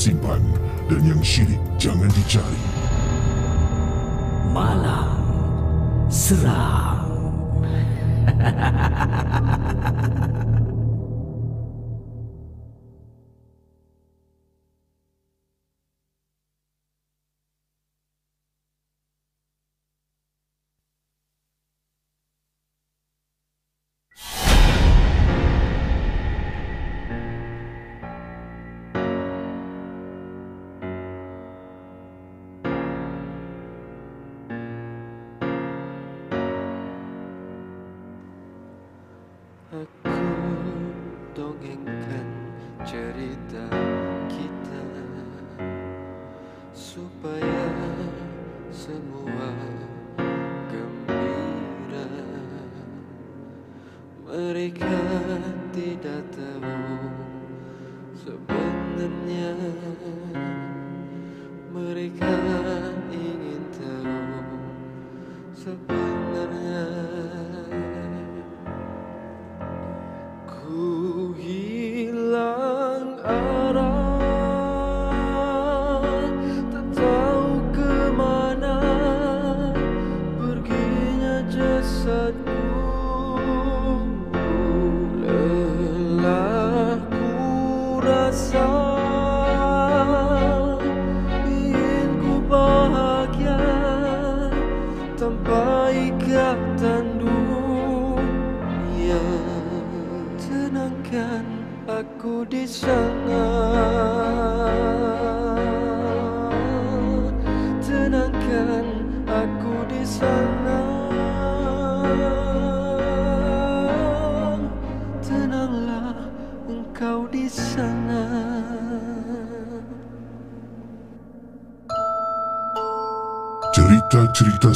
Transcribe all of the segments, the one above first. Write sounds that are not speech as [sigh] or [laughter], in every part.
Simpan dan yang syirik jangan dicari. Malam Seram Mereka tidak tahu sebenarnya. Mereka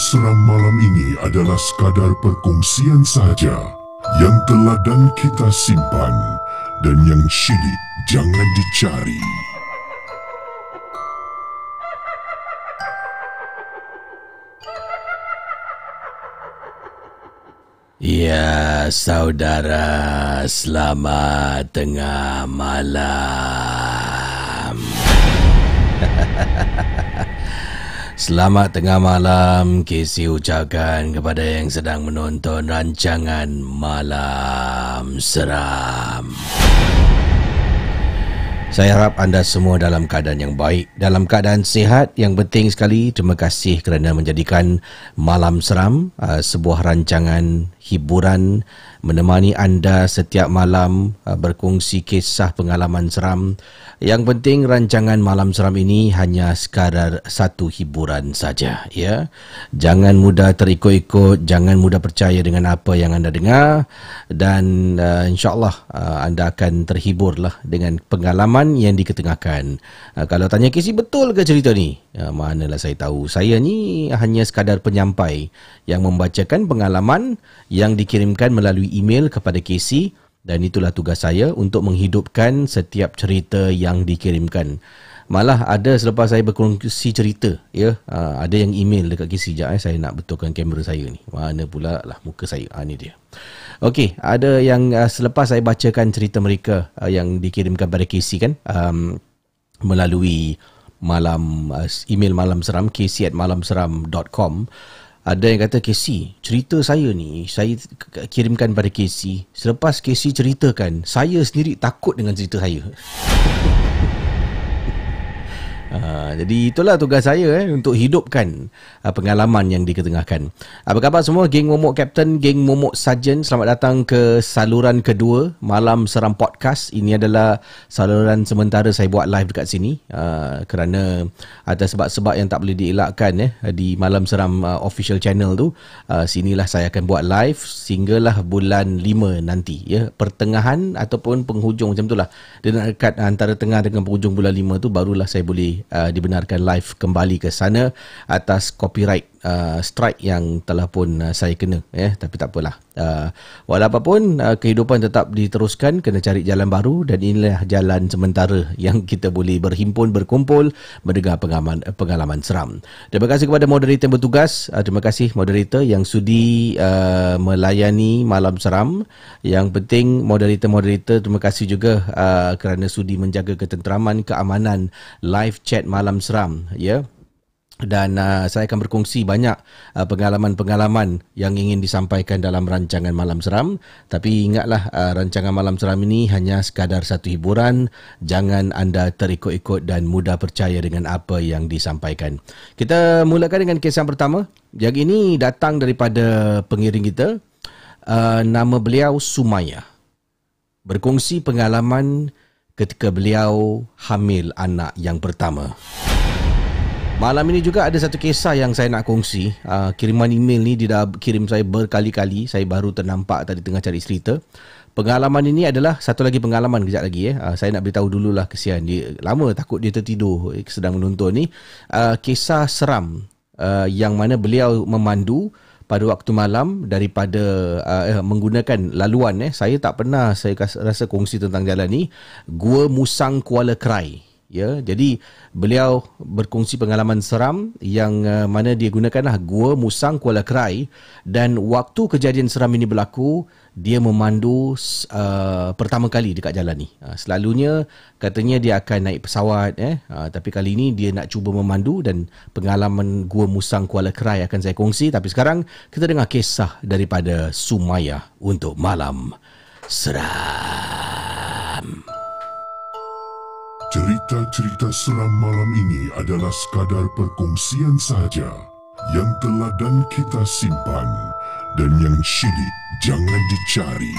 seram malam ini adalah sekadar perkongsian saja yang telah dan kita simpan dan yang syirik jangan dicari. Ya saudara Selamat tengah malam [laughs] Selamat tengah malam Casey ucapkan kepada yang sedang menonton rancangan Malam Seram Saya harap anda semua dalam keadaan yang baik, dalam keadaan sihat. Yang penting sekali, terima kasih kerana menjadikan Malam Seram uh, sebuah rancangan hiburan menemani anda setiap malam uh, berkongsi kisah pengalaman seram. Yang penting rancangan Malam Seram ini hanya sekadar satu hiburan saja, ya. Jangan mudah terikut-ikut, jangan mudah percaya dengan apa yang anda dengar dan uh, insya-Allah uh, anda akan terhiburlah dengan pengalaman yang diketengahkan. Uh, kalau tanya kisi betul ke cerita ni? Uh, manalah saya tahu. Saya ni hanya sekadar penyampai yang membacakan pengalaman yang dikirimkan melalui email kepada Casey dan itulah tugas saya untuk menghidupkan setiap cerita yang dikirimkan. Malah ada selepas saya berkongsi cerita, ya, uh, ada yang email dekat Casey jap eh, saya nak betulkan kamera saya ni. Mana pula lah muka saya. Ah ni dia. Okey, ada yang uh, selepas saya bacakan cerita mereka uh, yang dikirimkan pada Casey kan um, melalui malam uh, email malam seram casey@malamseram.com ada yang kata Casey, cerita saya ni saya kirimkan pada Casey. Selepas Casey ceritakan, saya sendiri takut dengan cerita saya. Uh, jadi itulah tugas saya eh, untuk hidupkan uh, pengalaman yang diketengahkan. Apa khabar semua geng momok captain, geng momok sarjan. Selamat datang ke saluran kedua Malam Seram Podcast. Ini adalah saluran sementara saya buat live dekat sini uh, kerana ada sebab-sebab yang tak boleh dielakkan eh di Malam Seram uh, official channel tu. Uh, sinilah saya akan buat live sehinggalah bulan 5 nanti ya. Pertengahan ataupun penghujung macam itulah. Dia nak dekat antara tengah dengan penghujung bulan 5 tu barulah saya boleh uh, dibenarkan live kembali ke sana atas copyright uh, strike yang telah pun uh, saya kena ya yeah. tapi tak apalah. Uh, walaupun uh, kehidupan tetap diteruskan kena cari jalan baru dan inilah jalan sementara yang kita boleh berhimpun berkumpul mendengar pengalaman pengalaman seram. Terima kasih kepada moderator yang bertugas. Uh, terima kasih moderator yang sudi uh, melayani malam seram. Yang penting moderator-moderator terima kasih juga uh, kerana sudi menjaga ketenteraman keamanan live chat malam seram ya. yeah dan uh, saya akan berkongsi banyak uh, pengalaman-pengalaman yang ingin disampaikan dalam rancangan Malam Seram. Tapi ingatlah uh, rancangan Malam Seram ini hanya sekadar satu hiburan. Jangan anda terikut-ikut dan mudah percaya dengan apa yang disampaikan. Kita mulakan dengan kisah pertama. Yang ini datang daripada pengiring kita. Uh, nama beliau Sumaya. Berkongsi pengalaman ketika beliau hamil anak yang pertama Malam ini juga ada satu kisah yang saya nak kongsi. Uh, kiriman email ni dia dah kirim saya berkali-kali. Saya baru ternampak tadi tengah cari cerita. Pengalaman ini adalah satu lagi pengalaman kejap lagi eh. Uh, saya nak beritahu dululah kesian dia. Lama takut dia tertidur eh, sedang menonton ni. Uh, kisah seram uh, yang mana beliau memandu pada waktu malam daripada uh, eh, menggunakan laluan eh. Saya tak pernah saya rasa kongsi tentang jalan ni. Gua Musang Kuala Krai ya jadi beliau berkongsi pengalaman seram yang uh, mana dia gunakanlah gua Musang Kuala Krai dan waktu kejadian seram ini berlaku dia memandu uh, pertama kali dekat jalan ni. Uh, selalunya katanya dia akan naik pesawat eh. Uh, tapi kali ini dia nak cuba memandu dan pengalaman gua Musang Kuala Krai akan saya kongsi. Tapi sekarang kita dengar kisah daripada Sumaya untuk malam seram Cerita-cerita seram malam ini adalah sekadar perkongsian saja yang telah dan kita simpan dan yang syilid jangan dicari.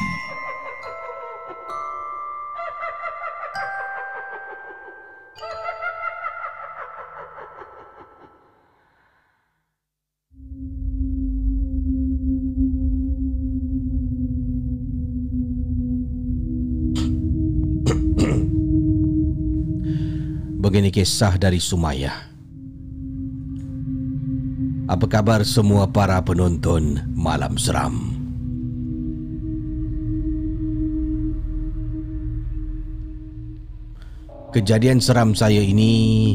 Begini kisah dari Sumaya. Apa kabar semua para penonton Malam Seram? Kejadian seram saya ini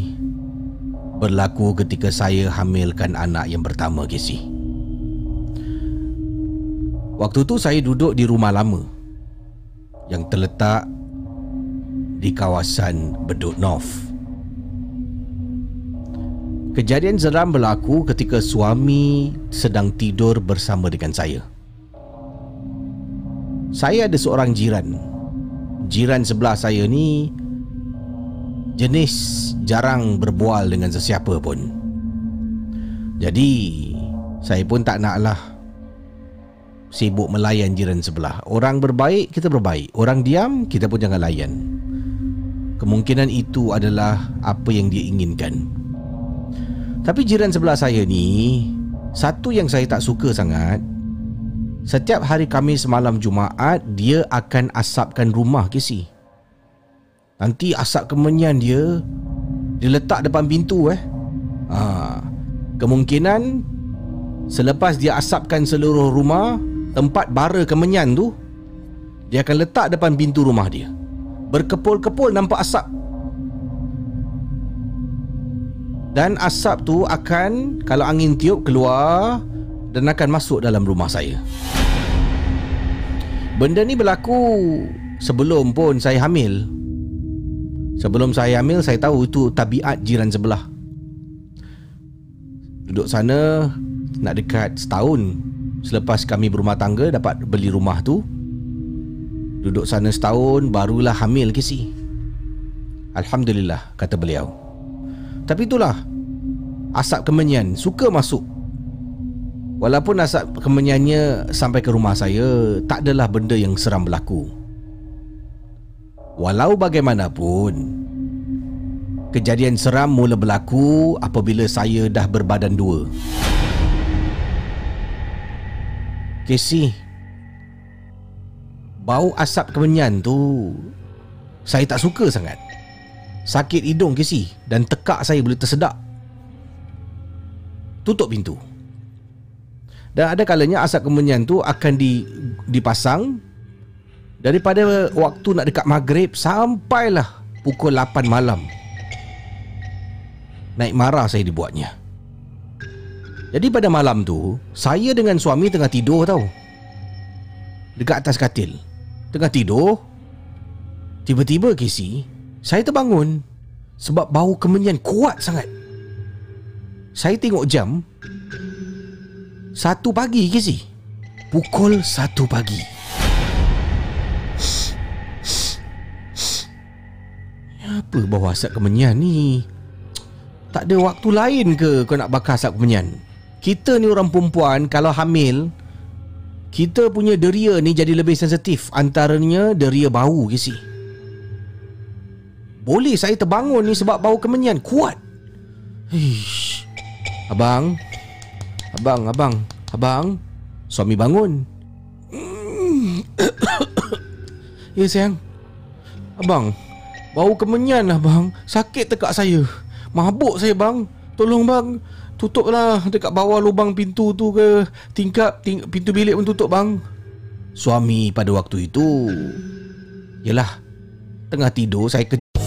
berlaku ketika saya hamilkan anak yang pertama, Casey. Waktu tu saya duduk di rumah lama yang terletak di kawasan Bedok North. Kejadian seram berlaku ketika suami sedang tidur bersama dengan saya. Saya ada seorang jiran. Jiran sebelah saya ni jenis jarang berbual dengan sesiapa pun. Jadi, saya pun tak naklah sibuk melayan jiran sebelah. Orang berbaik, kita berbaik. Orang diam, kita pun jangan layan. Kemungkinan itu adalah apa yang dia inginkan. Tapi jiran sebelah saya ni, satu yang saya tak suka sangat, setiap hari Khamis malam Jumaat, dia akan asapkan rumah Casey. Nanti asap kemenyan dia Dia letak depan pintu eh ha. Kemungkinan Selepas dia asapkan seluruh rumah Tempat bara kemenyan tu Dia akan letak depan pintu rumah dia Berkepul-kepul nampak asap Dan asap tu akan Kalau angin tiup keluar Dan akan masuk dalam rumah saya. Benda ni berlaku Sebelum pun saya hamil. Sebelum saya hamil Saya tahu itu tabiat jiran sebelah. Duduk sana Nak dekat setahun Selepas kami berumah tangga Dapat beli rumah tu. Duduk sana setahun Barulah hamil ke si Alhamdulillah Kata beliau Tapi itulah. Asap kemenyan Suka masuk. Walaupun asap kemenyannya Sampai ke rumah saya Tak adalah benda yang seram berlaku. Walau bagaimanapun Kejadian seram mula berlaku apabila saya dah berbadan dua. Casey Bau asap kemenyan tu Saya tak suka sangat Sakit hidung Casey Dan tekak saya boleh tersedak. Tutup pintu. Dan ada kalanya asap kemenyan tu akan di, dipasang. Daripada waktu nak dekat maghrib Sampailah pukul 8 malam. Naik marah saya dibuatnya. Jadi pada malam tu Saya dengan suami tengah tidur tau. Dekat atas katil. Tengah tidur. Tiba-tiba Casey Saya terbangun Sebab bau kemenyan kuat sangat. Saya tengok jam Satu pagi Casey Pukul satu pagi. Apa bau asap kemenyan ni? Tak ada waktu lain ke kau nak bakar asap kemenyan? Kita ni orang perempuan kalau hamil kita punya deria ni jadi lebih sensitif. Antaranya deria bau ke si Boleh saya terbangun ni sebab bau kemenyan. Kuat. Hish. Abang. Abang, abang, abang. Suami bangun. [coughs] Ya sayang. Abang Bau kemenyan lah bang. Sakit tekak saya. Mabuk saya bang. Tolong bang. Tutuplah dekat bawah lubang pintu tu ke. Tingkap ting- pintu bilik pun tutup bang. Suami pada waktu itu. Yelah. Tengah tidur saya ke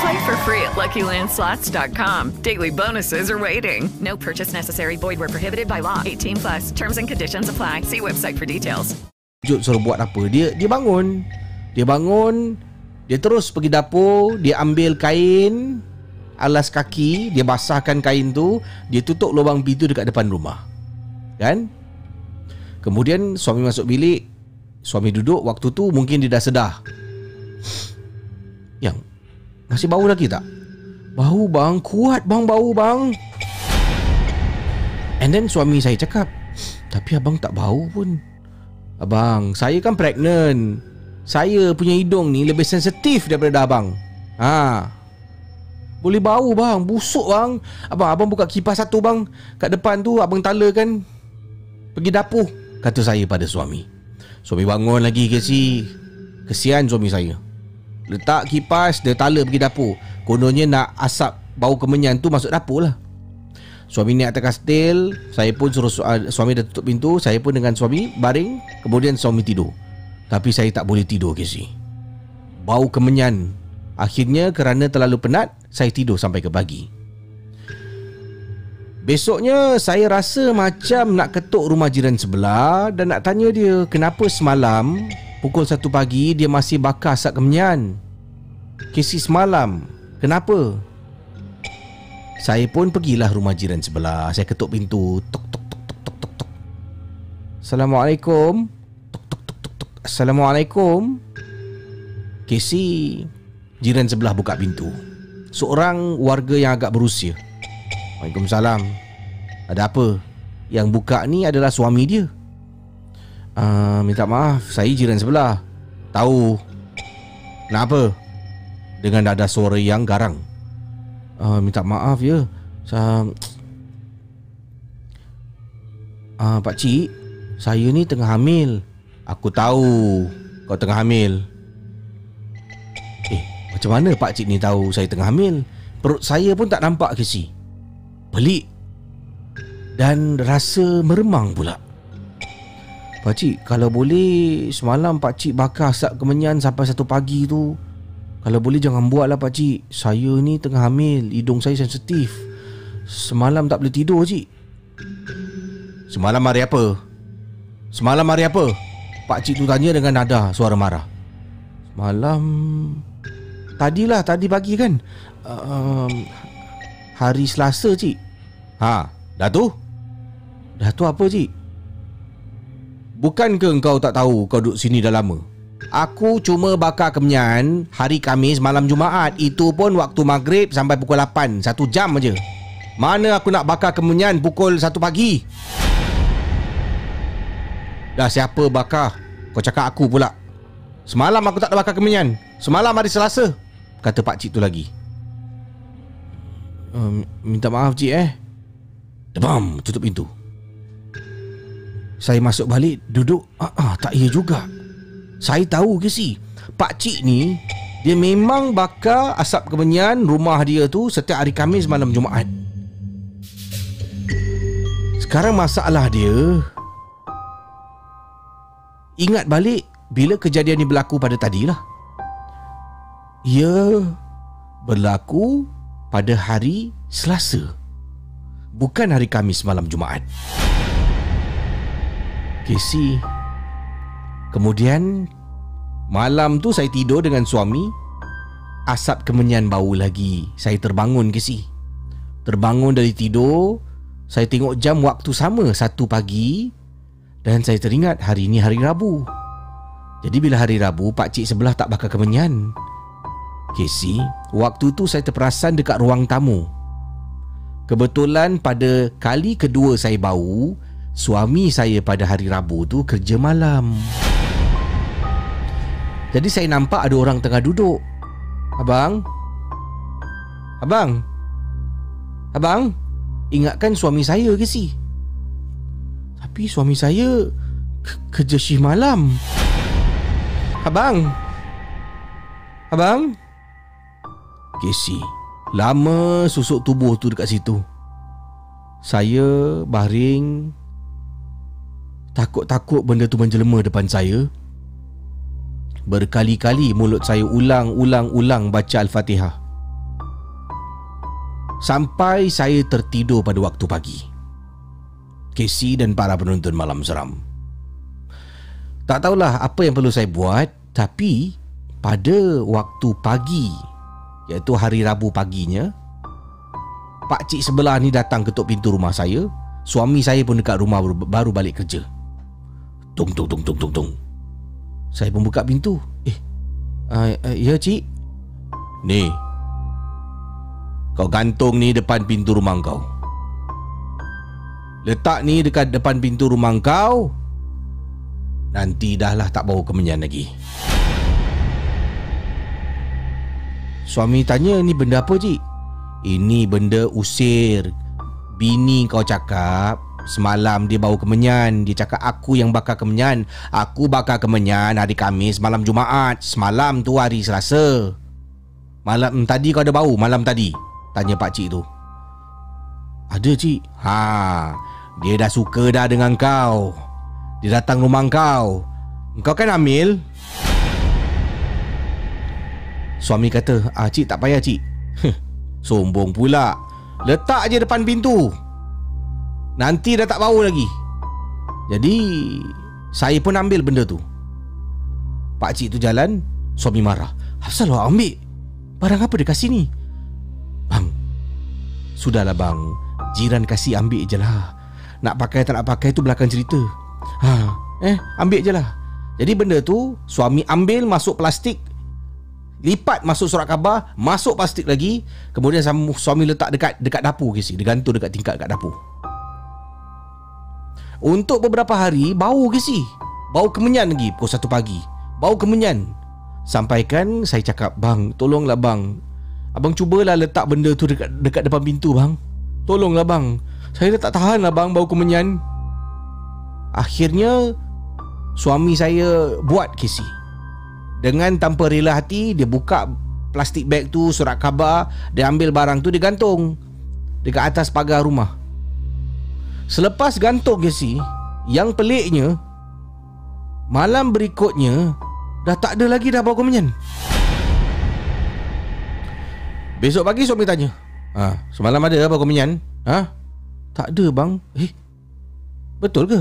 Play for free at LuckyLandSlots.com. Daily bonuses are waiting. No purchase necessary. Void where prohibited by law. 18 plus. Terms and conditions apply. See website for details. Jut suruh buat apa Dia dia bangun Dia bangun Dia terus pergi dapur Dia ambil kain Alas kaki Dia basahkan kain tu Dia tutup lubang pintu dekat depan rumah Kan Kemudian suami masuk bilik Suami duduk Waktu tu mungkin dia dah sedar Yang Masih bau lagi tak? Bau bang. Kuat bang bau bang. And then suami saya cakap Tapi abang tak bau pun. Abang Saya kan pregnant. Saya punya hidung ni Lebih sensitif daripada abang. Ha. Boleh bau bang. Busuk bang. Abang abang buka kipas satu bang. Kat depan tu abang tala kan Pergi dapur Kata saya pada suami. Suami bangun lagi Casey Kesian suami saya Letak kipas Dia tala pergi dapur. Kononnya nak asap Bau kemenyan tu masuk dapur lah. Suami ni atas kastil Saya pun suruh su- uh, Suami dah tutup pintu Saya pun dengan suami Baring Kemudian suami tidur. Tapi saya tak boleh tidur Casey Bau kemenyan. Akhirnya kerana terlalu penat Saya tidur sampai ke pagi. Besoknya saya rasa macam nak ketuk rumah jiran sebelah dan nak tanya dia kenapa semalam pukul 1 pagi dia masih bakar asap kemenyan. Kesi semalam. Kenapa? Saya pun pergilah rumah jiran sebelah. Saya ketuk pintu. Tok tok tok tok tok tok tok. Assalamualaikum. Tok tok tok tok tok. Assalamualaikum. Kesi jiran sebelah buka pintu. Seorang warga yang agak berusia. Waalaikumsalam. Ada apa? Yang buka ni adalah suami dia. Uh, minta maaf, saya jiran sebelah. Tahu. Kenapa? Dengan nada suara yang garang. Uh, minta maaf ya. Saya Ah, Pak Cik, saya ni tengah hamil. Aku tahu kau tengah hamil. Eh, macam mana Pak Cik ni tahu saya tengah hamil? Perut saya pun tak nampak ke si? Pelik Dan rasa meremang pula Pakcik Kalau boleh Semalam pakcik bakar asap kemenyan Sampai satu pagi tu Kalau boleh jangan buat lah pakcik Saya ni tengah hamil Hidung saya sensitif Semalam tak boleh tidur cik Semalam hari apa? Semalam hari apa? Pakcik tu tanya dengan nada suara marah Semalam Tadilah tadi pagi kan um, Hari Selasa cik Ha, dah tu? Dah tu apa cik? Bukan ke engkau tak tahu kau duduk sini dah lama? Aku cuma bakar kemenyan hari Kamis malam Jumaat Itu pun waktu maghrib sampai pukul 8 Satu jam aja. Mana aku nak bakar kemenyan pukul 1 pagi? Dah siapa bakar? Kau cakap aku pula Semalam aku tak ada bakar kemenyan Semalam hari Selasa Kata pak cik tu lagi um, Minta maaf cik eh Debam Tutup pintu Saya masuk balik Duduk. Ah, ah, Tak iya juga. Saya tahu ke si? Pak cik ni Dia memang bakar Asap kemenyan Rumah dia tu Setiap hari Khamis Malam Jumaat. Sekarang masalah dia Ingat balik Bila kejadian ni berlaku pada tadi lah Ia Berlaku Pada hari Selasa Bukan hari Kamis malam Jumaat Casey Kemudian Malam tu saya tidur dengan suami. Asap kemenyan bau lagi. Saya terbangun Casey Terbangun dari tidur. Saya tengok jam waktu sama Satu pagi. Dan saya teringat hari ini hari Rabu. Jadi bila hari Rabu Pak Cik sebelah tak bakar kemenyan. Casey Waktu tu saya terperasan dekat ruang tamu. Kebetulan pada kali kedua saya bau Suami saya pada hari Rabu tu kerja malam. Jadi saya nampak ada orang tengah duduk. Abang? Abang? Abang? Ingatkan suami saya ke si? Tapi suami saya ke- Kerja shift malam. Abang? Abang? Casey Lama susuk tubuh tu dekat situ. Saya baring Takut-takut benda tu menjelma depan saya. Berkali-kali mulut saya ulang-ulang-ulang baca Al-Fatihah. Sampai saya tertidur pada waktu pagi. Casey dan para penonton malam seram. Tak tahulah apa yang perlu saya buat Tapi pada waktu pagi Iaitu hari Rabu paginya Pak cik sebelah ni datang ketuk pintu rumah saya. Suami saya pun dekat rumah baru balik kerja Tung tung tung tung tung tung. Saya pun buka pintu. Eh uh, uh, Ya cik. Ni. Kau gantung ni depan pintu rumah kau. Letak ni dekat depan pintu rumah kau. Nanti dah lah tak bau kemenyan lagi. Suami tanya ni benda apa cik? Ini benda usir. Bini kau cakap Semalam dia bau kemenyan. Dia cakap aku yang bakar kemenyan. Aku bakar kemenyan hari Kamis malam Jumaat. Semalam tu hari Selasa. Malam tadi kau ada bau? Malam tadi? Tanya pak cik tu. Ada cik. Ha Dia dah suka dah dengan kau. Dia datang rumah kau. Kau kan hamil Suami kata Ah cik tak payah cik. [laughs] Sombong pula. Letak je depan pintu Nanti dah tak bau lagi. Jadi Saya pun ambil benda tu. Pak cik tu jalan Suami marah. Asal awak ambil. Barang apa dia kasih ni? Bang Sudahlah bang. Jiran kasih ambil je lah. Nak pakai tak nak pakai tu belakang cerita. Ha, Eh ambil je lah. Jadi benda tu Suami ambil masuk plastik. Lipat masuk surat khabar Masuk plastik lagi. Kemudian suami letak dekat dekat dapur kisi Dia gantung dekat tingkat dekat dapur untuk beberapa hari bau ke si? Bau kemenyan lagi pukul satu pagi. Bau kemenyan. Sampaikan saya cakap, "Bang, tolonglah bang. Abang cubalah letak benda tu dekat dekat depan pintu, bang. Tolonglah bang. Saya dah tak tahan lah bang bau kemenyan." Akhirnya suami saya buat kisi. Dengan tanpa rela hati dia buka plastik bag tu surat khabar, dia ambil barang tu dia gantung dekat atas pagar rumah. Selepas gantung Casey Yang peliknya Malam berikutnya Dah tak ada lagi dah bau kemenyan Besok pagi suami tanya. Ha, Semalam ada bau kemenyan ha? Tak ada bang. Eh Betul ke?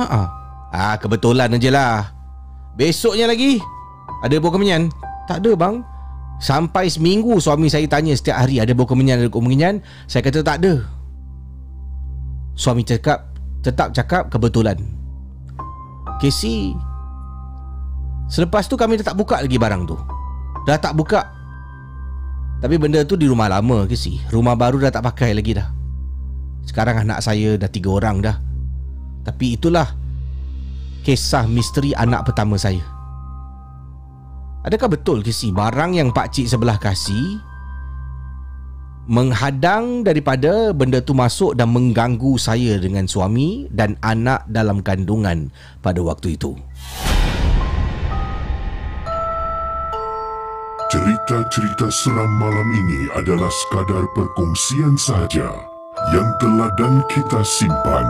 Ha ah. Ha, kebetulan aja lah. Besoknya lagi Ada bau kemenyan Tak ada bang. Sampai seminggu suami saya tanya setiap hari Ada bau kemenyan, ada bau kemenyan Saya kata tak ada Suami cakap Tetap cakap kebetulan. Casey Selepas tu kami dah tak buka lagi barang tu. Dah tak buka. Tapi benda tu di rumah lama Casey. Rumah baru dah tak pakai lagi dah. Sekarang anak saya dah tiga orang dah. Tapi itulah Kisah misteri anak pertama saya. Adakah betul Casey Barang yang pakcik sebelah kasih menghadang daripada benda tu masuk dan mengganggu saya dengan suami dan anak dalam kandungan pada waktu itu. Cerita-cerita seram malam ini adalah sekadar perkongsian saja yang telah dan kita simpan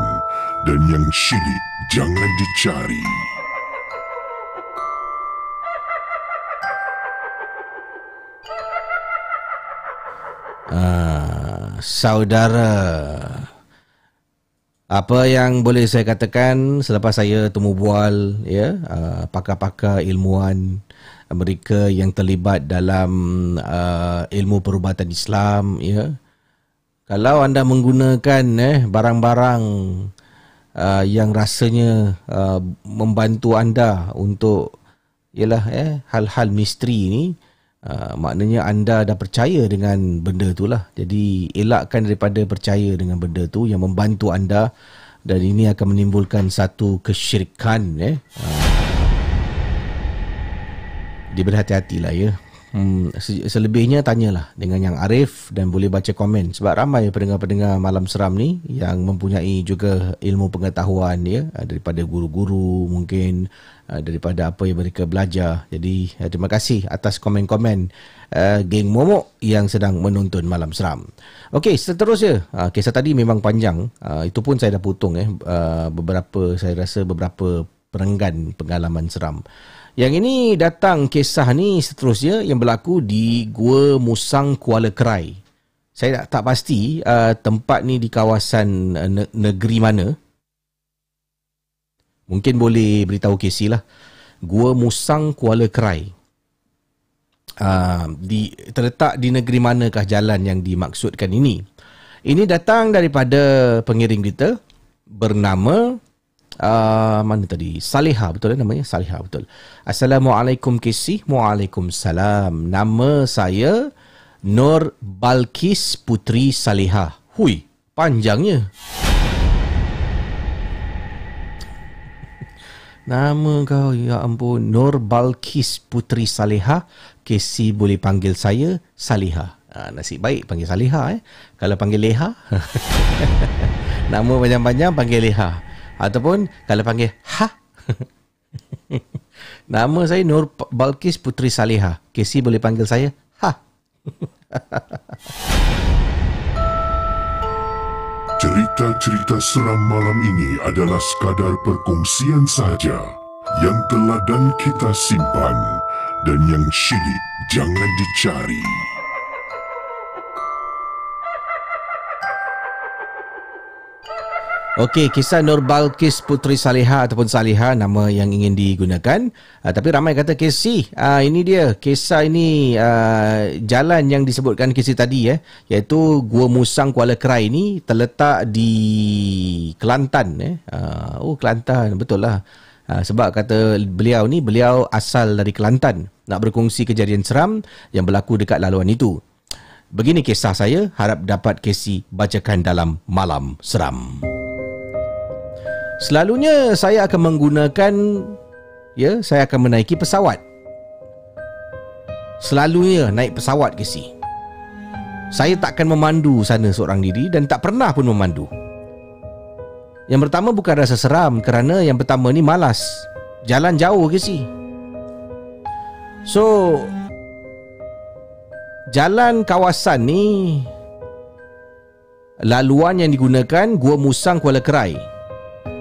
dan yang syilid jangan dicari. Ah, saudara. Apa yang boleh saya katakan selepas saya temu bual ya uh, pakar-pakar ilmuwan mereka yang terlibat dalam uh, ilmu perubatan Islam ya. Kalau anda menggunakan eh barang-barang uh, yang rasanya uh, membantu anda untuk ialah eh hal-hal misteri ni Uh, maknanya anda dah percaya dengan benda tu lah. Jadi elakkan daripada percaya dengan benda tu yang membantu anda dan ini akan menimbulkan satu kesyirikan. Eh. Uh, dia berhati-hatilah ya. Hmm, selebihnya tanyalah dengan yang arif dan boleh baca komen sebab ramai pendengar-pendengar malam seram ni yang mempunyai juga ilmu pengetahuan ya daripada guru-guru mungkin uh, daripada apa yang mereka belajar. Jadi uh, terima kasih atas komen-komen uh, geng momok yang sedang menonton malam seram. Okey, seterusnya uh, kisah tadi memang panjang. Uh, itu pun saya dah putung eh uh, beberapa saya rasa beberapa perenggan pengalaman seram. Yang ini datang kisah ni seterusnya yang berlaku di Gua Musang Kuala Kerai. Saya tak, tak pasti uh, tempat ni di kawasan uh, negeri mana. Mungkin boleh beritahu Casey lah. Gua Musang Kuala Kerai. Uh, di, terletak di negeri manakah jalan yang dimaksudkan ini? Ini datang daripada pengiring kita bernama uh, mana tadi? Saliha betul kan namanya? Saliha betul. Assalamualaikum Kisi Waalaikumsalam. Nama saya Nur Balkis Putri Saliha hui panjangnya. Nama kau ya ampun. Nur Balkis Putri Saliha Kesi boleh panggil saya Saliha ha, Nasib baik panggil Saliha eh. Kalau panggil Leha. [laughs] Nama panjang-panjang panggil Leha. Ataupun kalau panggil Ha. [laughs] Nama saya Nur Balkis Putri Saleha. Casey boleh panggil saya Ha. [laughs] Cerita-cerita seram malam ini adalah sekadar perkongsian saja yang telah dan kita simpan dan yang syilid jangan dicari. Okey, kisah Nur Balkis Putri Saleha ataupun Saleha nama yang ingin digunakan. Uh, tapi ramai kata Casey, uh, ini dia. Kisah ini uh, jalan yang disebutkan Casey tadi eh, iaitu Gua Musang Kuala Kerai ini terletak di Kelantan eh. Uh, oh, Kelantan, betul lah. Uh, sebab kata beliau ni, beliau asal dari Kelantan. Nak berkongsi kejadian seram yang berlaku dekat laluan itu. Begini kisah saya, harap dapat Casey bacakan dalam Malam Seram. Selalunya saya akan menggunakan ya, saya akan menaiki pesawat. Selalunya naik pesawat ke si. Saya takkan memandu sana seorang diri dan tak pernah pun memandu. Yang pertama bukan rasa seram kerana yang pertama ni malas. Jalan jauh ke si. So jalan kawasan ni laluan yang digunakan Gua Musang Kuala Kerai.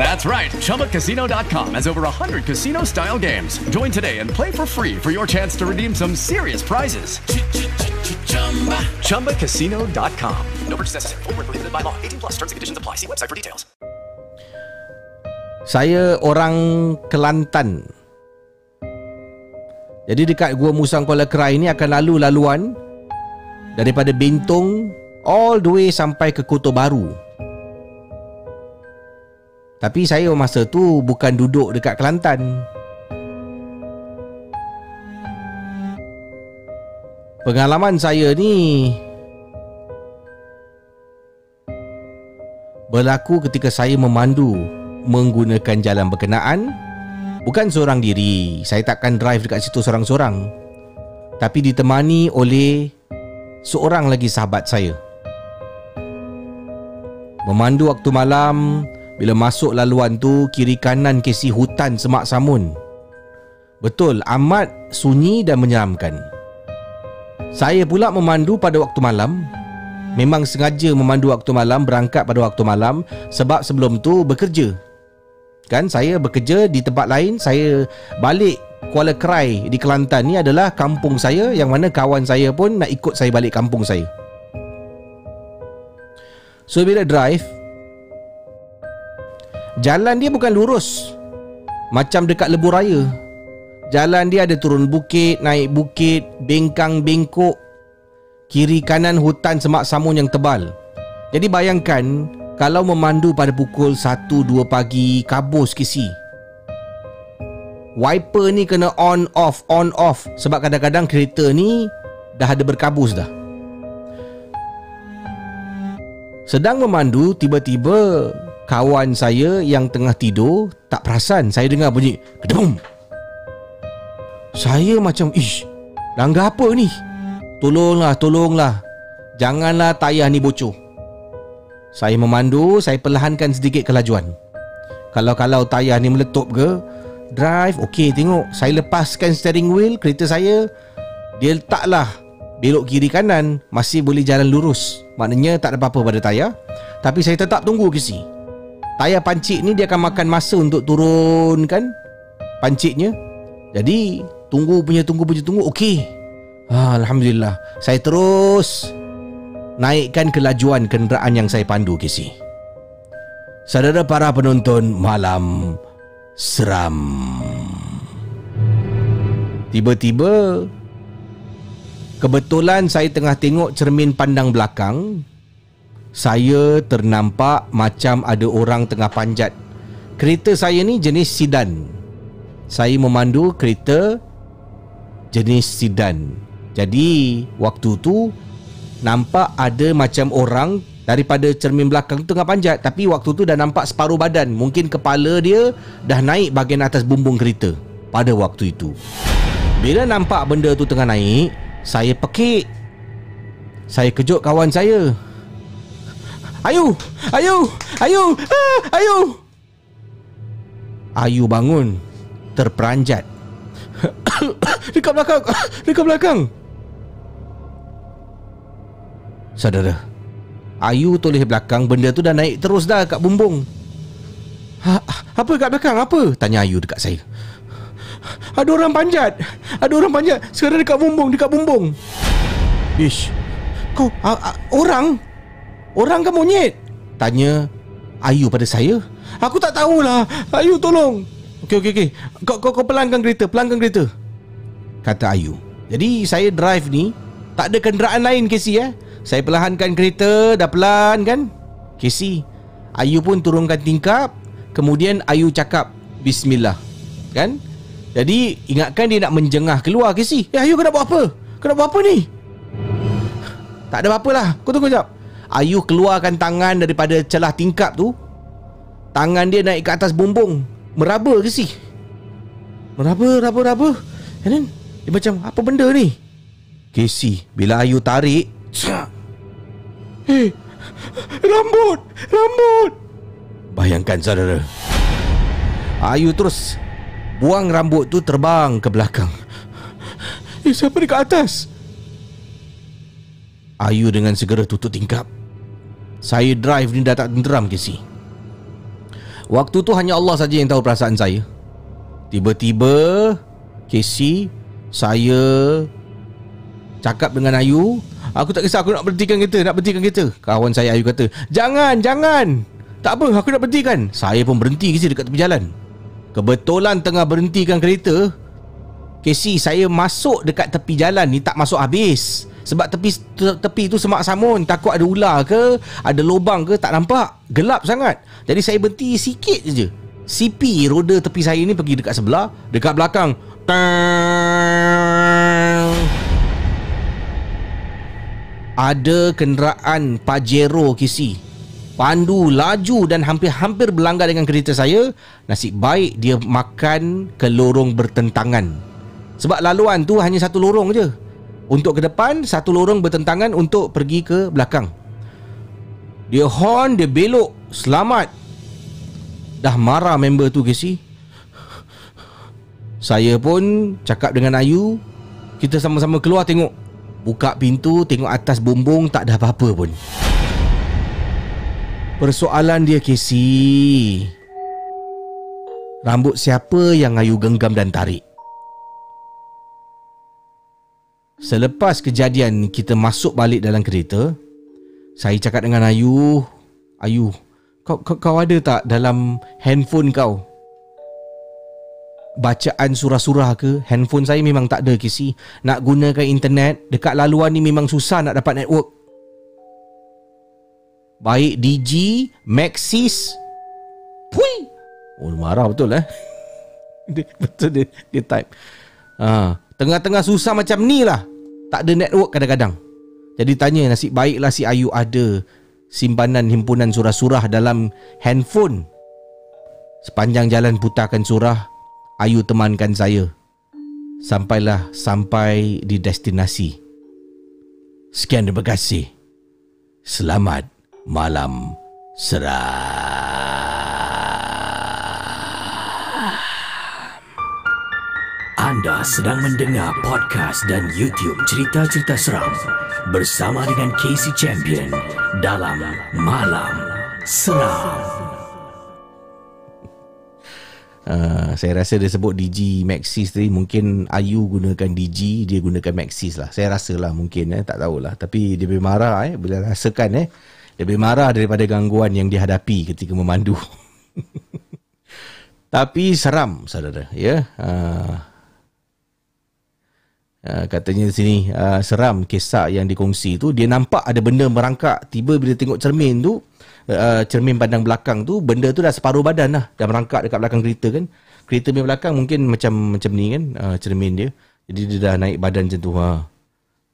That's right. ChumbaCasino.com has over 100 casino style games. Join today and play for free for your chance to redeem some serious prizes. ChumbaCasino.com. No purchase necessary. Full prohibited by law. 18 plus terms and conditions apply. See website for details. Saya orang Kelantan. Jadi dekat Gua Musang Kuala Kerai ini akan lalu laluan daripada Bintong all the way sampai ke Kota Baru. Tapi saya masa tu bukan duduk dekat Kelantan. Pengalaman saya ni berlaku ketika saya memandu menggunakan jalan berkenaan bukan seorang diri. Saya takkan drive dekat situ seorang-seorang. Tapi ditemani oleh seorang lagi sahabat saya. Memandu waktu malam bila masuk laluan tu kiri kanan kesi hutan semak samun. Betul, amat sunyi dan menyeramkan. Saya pula memandu pada waktu malam. Memang sengaja memandu waktu malam, berangkat pada waktu malam sebab sebelum tu bekerja. Kan saya bekerja di tempat lain, saya balik Kuala Kerai di Kelantan ni adalah kampung saya yang mana kawan saya pun nak ikut saya balik kampung saya. So bila drive, Jalan dia bukan lurus. Macam dekat lebuh raya. Jalan dia ada turun bukit, naik bukit, bengkang bengkok. Kiri kanan hutan semak samun yang tebal. Jadi bayangkan Kalau memandu pada pukul 1-2 pagi Kabus kisi Wiper ni kena on off on off. Sebab kadang-kadang kereta ni Dah ada berkabus dah Sedang memandu Tiba-tiba kawan saya yang tengah tidur tak perasan saya dengar bunyi kedebum. Saya macam ish, langgar apa ni? Tolonglah, tolonglah. Janganlah tayar ni bocor. Saya memandu, saya perlahankan sedikit kelajuan. Kalau-kalau tayar ni meletup ke, drive, okey tengok. Saya lepaskan steering wheel kereta saya. Dia letaklah belok kiri kanan, masih boleh jalan lurus. Maknanya tak ada apa-apa pada tayar. Tapi saya tetap tunggu ke sini tayar pancit ni dia akan makan masa untuk turunkan pancitnya. Jadi tunggu punya tunggu punya tunggu okey. Ah, Alhamdulillah. Saya terus naikkan kelajuan kenderaan yang saya pandu, Casey. Saudara para penonton malam seram. Tiba-tiba kebetulan saya tengah tengok cermin pandang belakang, saya ternampak macam ada orang tengah panjat. Kereta saya ni jenis sedan. Saya memandu kereta jenis sedan. Jadi waktu tu nampak ada macam orang daripada cermin belakang tengah panjat tapi waktu tu dah nampak separuh badan mungkin kepala dia dah naik bahagian atas bumbung kereta pada waktu itu bila nampak benda tu tengah naik saya pekik saya kejut kawan saya Ayu! Ayu! Ayu! Ah, Ayu! Ayu bangun. Terperanjat. [coughs] Dekat belakang. [coughs] Dekat belakang. Saudara Ayu toleh belakang. Benda tu dah naik terus dah kat bumbung. Ha, Apa kat belakang? Apa? Tanya Ayu dekat saya. Ada orang panjat. Ada orang panjat. Sekarang dekat bumbung Dekat bumbung. Ish. Kau a, a, Orang? Orang ke monyet? Tanya Ayu pada saya. Aku tak tahulah. Ayu tolong. Okey okey okey. Kau, kau, kau pelangkan kereta Pelangkan kereta. Kata Ayu. Jadi saya drive ni Tak ada kenderaan lain Casey eh? Saya perlahankan kereta Dah pelan kan? Casey Ayu pun turunkan tingkap. Kemudian Ayu cakap Bismillah. Kan? Jadi ingatkan dia nak menjengah keluar Casey Eh Ayu kau nak buat apa? Kau nak buat apa ni? Tak ada apa-apa lah Kau tunggu sekejap Ayu keluarkan tangan daripada celah tingkap tu. Tangan dia naik ke atas bumbung. Meraba Casey Meraba, raba, raba. And then Dia macam Apa benda ni? Casey Bila Ayu tarik Hei Rambut Rambut. Bayangkan saudara. Ayu terus Buang rambut tu terbang ke belakang. Eh siapa dekat atas? Ayu dengan segera tutup tingkap Saya drive ni dah tak tenteram Casey Waktu tu hanya Allah saja yang tahu perasaan saya. Tiba-tiba Casey Saya Cakap dengan Ayu Aku tak kisah aku nak berhentikan kereta Nak berhentikan kereta. Kawan saya Ayu kata Jangan jangan. Tak apa aku nak berhentikan. Saya pun berhenti Casey dekat tepi jalan. Kebetulan tengah berhentikan kereta Casey saya masuk dekat tepi jalan ni Tak masuk habis Sebab tepi tepi tu semak samun Takut ada ular ke Ada lubang ke Tak nampak. Gelap sangat. Jadi saya berhenti sikit je. CP roda tepi saya ni pergi dekat sebelah Dekat belakang. Tang! Ada kenderaan Pajero KC Pandu laju dan hampir-hampir berlanggar dengan kereta saya. Nasib baik dia makan ke lorong bertentangan. Sebab laluan tu hanya satu lorong je Untuk ke depan, satu lorong bertentangan untuk pergi ke belakang. Dia horn, dia belok, selamat. Dah marah member tu KC Saya pun cakap dengan Ayu Kita sama-sama keluar tengok. Buka pintu Tengok atas bumbung Tak ada apa-apa pun. Persoalan dia Casey Rambut siapa yang Ayu genggam dan tarik Selepas kejadian kita masuk balik dalam kereta Saya cakap dengan Ayu Ayu kau, kau, kau ada tak dalam handphone kau? Bacaan surah-surah ke handphone saya memang tak ada kisi. Nak gunakan internet dekat laluan ni memang susah nak dapat network. Baik DG Maxis. Pui! Oh marah betul eh? [laughs] Dia, Betul dia, dia type. Ha, Tengah-tengah susah macam ni lah. Tak ada network kadang-kadang. Jadi tanya nasib baiklah si Ayu ada Simpanan himpunan surah-surah dalam handphone. Sepanjang jalan putarkan surah Ayu temankan saya. Sampailah sampai di destinasi. Sekian terima kasih. Selamat malam seram Anda sedang mendengar podcast dan YouTube cerita-cerita seram Bersama dengan Casey Champion Dalam Malam Seram. Uh, saya rasa dia sebut DG Maxis tadi. Mungkin Ayu gunakan DG dia gunakan Maxis lah. Saya rasa lah mungkin eh tak tahulah. Tapi dia lebih marah eh boleh rasakan eh. Dia lebih marah daripada gangguan yang dihadapi ketika memandu. [laughs] Tapi seram saudara ya. Uh, uh, katanya di sini uh, seram kisah yang dikongsi tu dia nampak ada benda merangkak tiba bila tengok cermin tu uh, cermin pandang belakang tu benda tu dah separuh badan lah dah merangkak dekat belakang kereta kan kereta punya belakang mungkin macam macam ni kan uh, cermin dia jadi dia dah naik badan macam tu ha.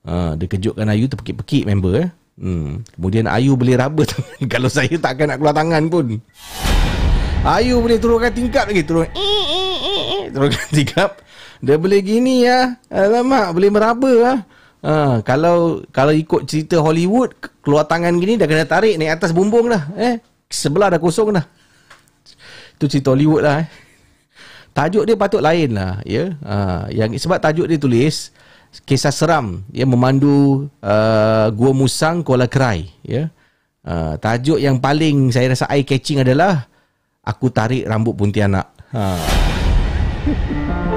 Uh, dia kejutkan Ayu terpekik-pekik member eh. Hmm. Kemudian Ayu boleh raba. [laughs] Kalau saya takkan nak keluar tangan pun. Ayu boleh turunkan tingkap lagi. Turun. Turunkan tingkap. Dia boleh gini ya. Alamak, boleh meraba lah. Ha, kalau kalau ikut cerita Hollywood, keluar tangan gini dah kena tarik naik atas bumbung dah. Eh, sebelah dah kosong dah. Itu cerita Hollywood lah. Eh. Tajuk dia patut lain lah. Ya? Ha, yang, sebab tajuk dia tulis, kisah seram ya memandu uh, Gua Musang Kuala Kerai ya. Uh, tajuk yang paling saya rasa eye catching adalah Aku tarik rambut Pontianak. Ha. [laughs]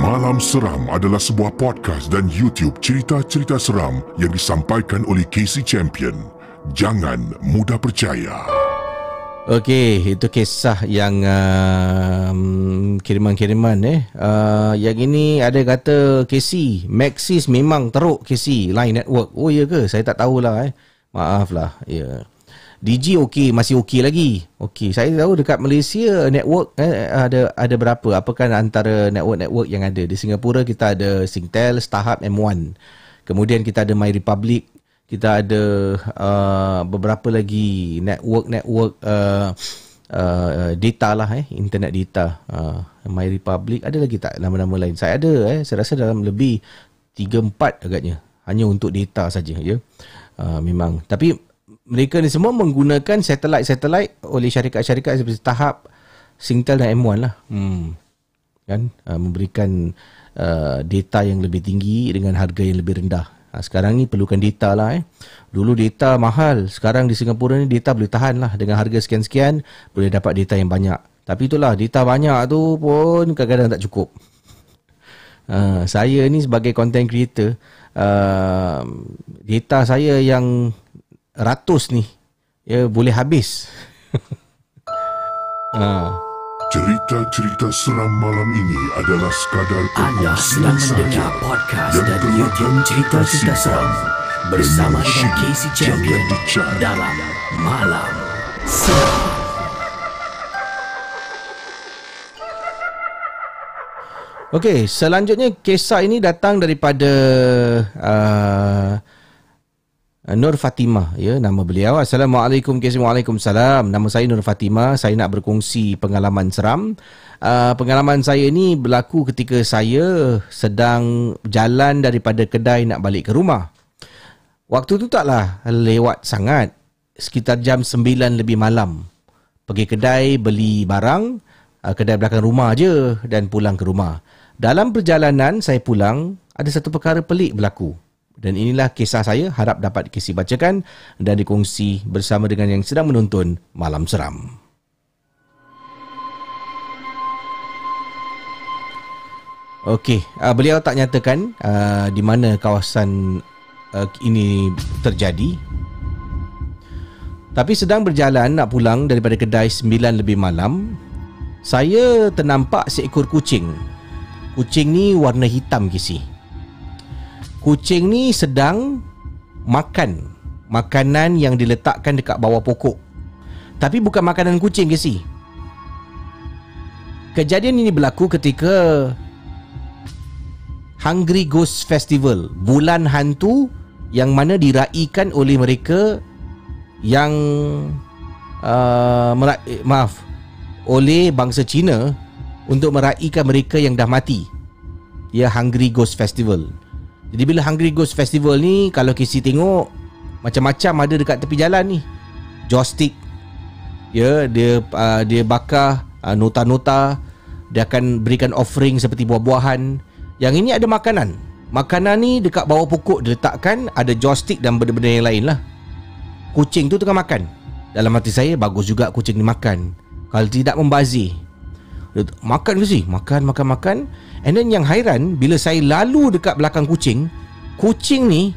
Malam Seram adalah sebuah podcast dan YouTube cerita-cerita seram yang disampaikan oleh Casey Champion. Jangan mudah percaya. Okey, itu kisah yang uh, kiriman-kiriman eh. Uh, yang ini ada kata Casey, Maxis memang teruk Casey, Line Network. Oh ya ke? Saya tak tahulah eh. Maaf lah. Ya. Yeah. DG okey, masih okey lagi. Okey, saya tahu dekat Malaysia network eh, ada ada berapa? Apakah antara network-network yang ada? Di Singapura kita ada Singtel, Starhub, M1. Kemudian kita ada My Republic, kita ada uh, beberapa lagi network-network uh, uh, data lah eh, internet data. Uh, My Republic ada lagi tak nama-nama lain? Saya ada eh, saya rasa dalam lebih 3 4 agaknya. Hanya untuk data saja ya. Uh, memang. Tapi mereka ni semua menggunakan satelit-satelit oleh syarikat-syarikat seperti Tahap, Singtel dan M1 lah. Hmm. Kan? Uh, memberikan uh, data yang lebih tinggi dengan harga yang lebih rendah. Uh, sekarang ni perlukan data lah eh. Dulu data mahal. Sekarang di Singapura ni data boleh tahan lah. Dengan harga sekian-sekian, boleh dapat data yang banyak. Tapi itulah, data banyak tu pun kadang-kadang tak cukup. Uh, saya ni sebagai content creator, uh, data saya yang ratus ni ya boleh habis. [laughs] ha. Cerita-cerita seram malam ini adalah sekadar Anda sedang mendengar podcast dan YouTube cerita-cerita seram bersama dengan Casey Champion dalam Malam Seram. Okey, selanjutnya kisah ini datang daripada uh, Nur Fatimah ya nama beliau. Assalamualaikum Waalaikumsalam. Nama saya Nur Fatimah. Saya nak berkongsi pengalaman seram. Uh, Pengalaman saya ini berlaku ketika saya sedang jalan daripada kedai nak balik ke rumah. Waktu tu taklah lewat sangat. Sekitar jam 9 lebih malam. Pergi kedai beli barang uh, Kedai belakang rumah je Dan pulang ke rumah. Dalam perjalanan saya pulang Ada satu perkara pelik berlaku dan inilah kisah saya harap dapat kisi bacakan dan dikongsi bersama dengan yang sedang menonton Malam Seram. Okey, uh, beliau tak nyatakan uh, di mana kawasan uh, ini terjadi. Tapi sedang berjalan nak pulang daripada kedai 9 lebih malam, saya ternampak seekor kucing. Kucing ni warna hitam kisi kucing ni sedang makan makanan yang diletakkan dekat bawah pokok. Tapi bukan makanan kucing ke si? Kejadian ini berlaku ketika Hungry Ghost Festival, bulan hantu yang mana diraikan oleh mereka yang uh, mera- eh, maaf oleh bangsa Cina untuk meraikan mereka yang dah mati. Ya Hungry Ghost Festival. Jadi bila Hungry Ghost Festival ni Kalau KC tengok Macam-macam ada dekat tepi jalan ni. Joystick Ya Dia uh, dia bakar uh, Nota-nota. Dia akan berikan offering Seperti buah-buahan. Yang ini ada makanan. Makanan ni dekat bawah pokok Diletakkan Ada joystick dan benda-benda yang lain lah. Kucing tu tengah makan. Dalam hati saya bagus juga kucing ni makan. Kalau tidak membazir. Makan ke sih? Makan, makan, makan. And then yang hairan bila saya lalu dekat belakang kucing, kucing ni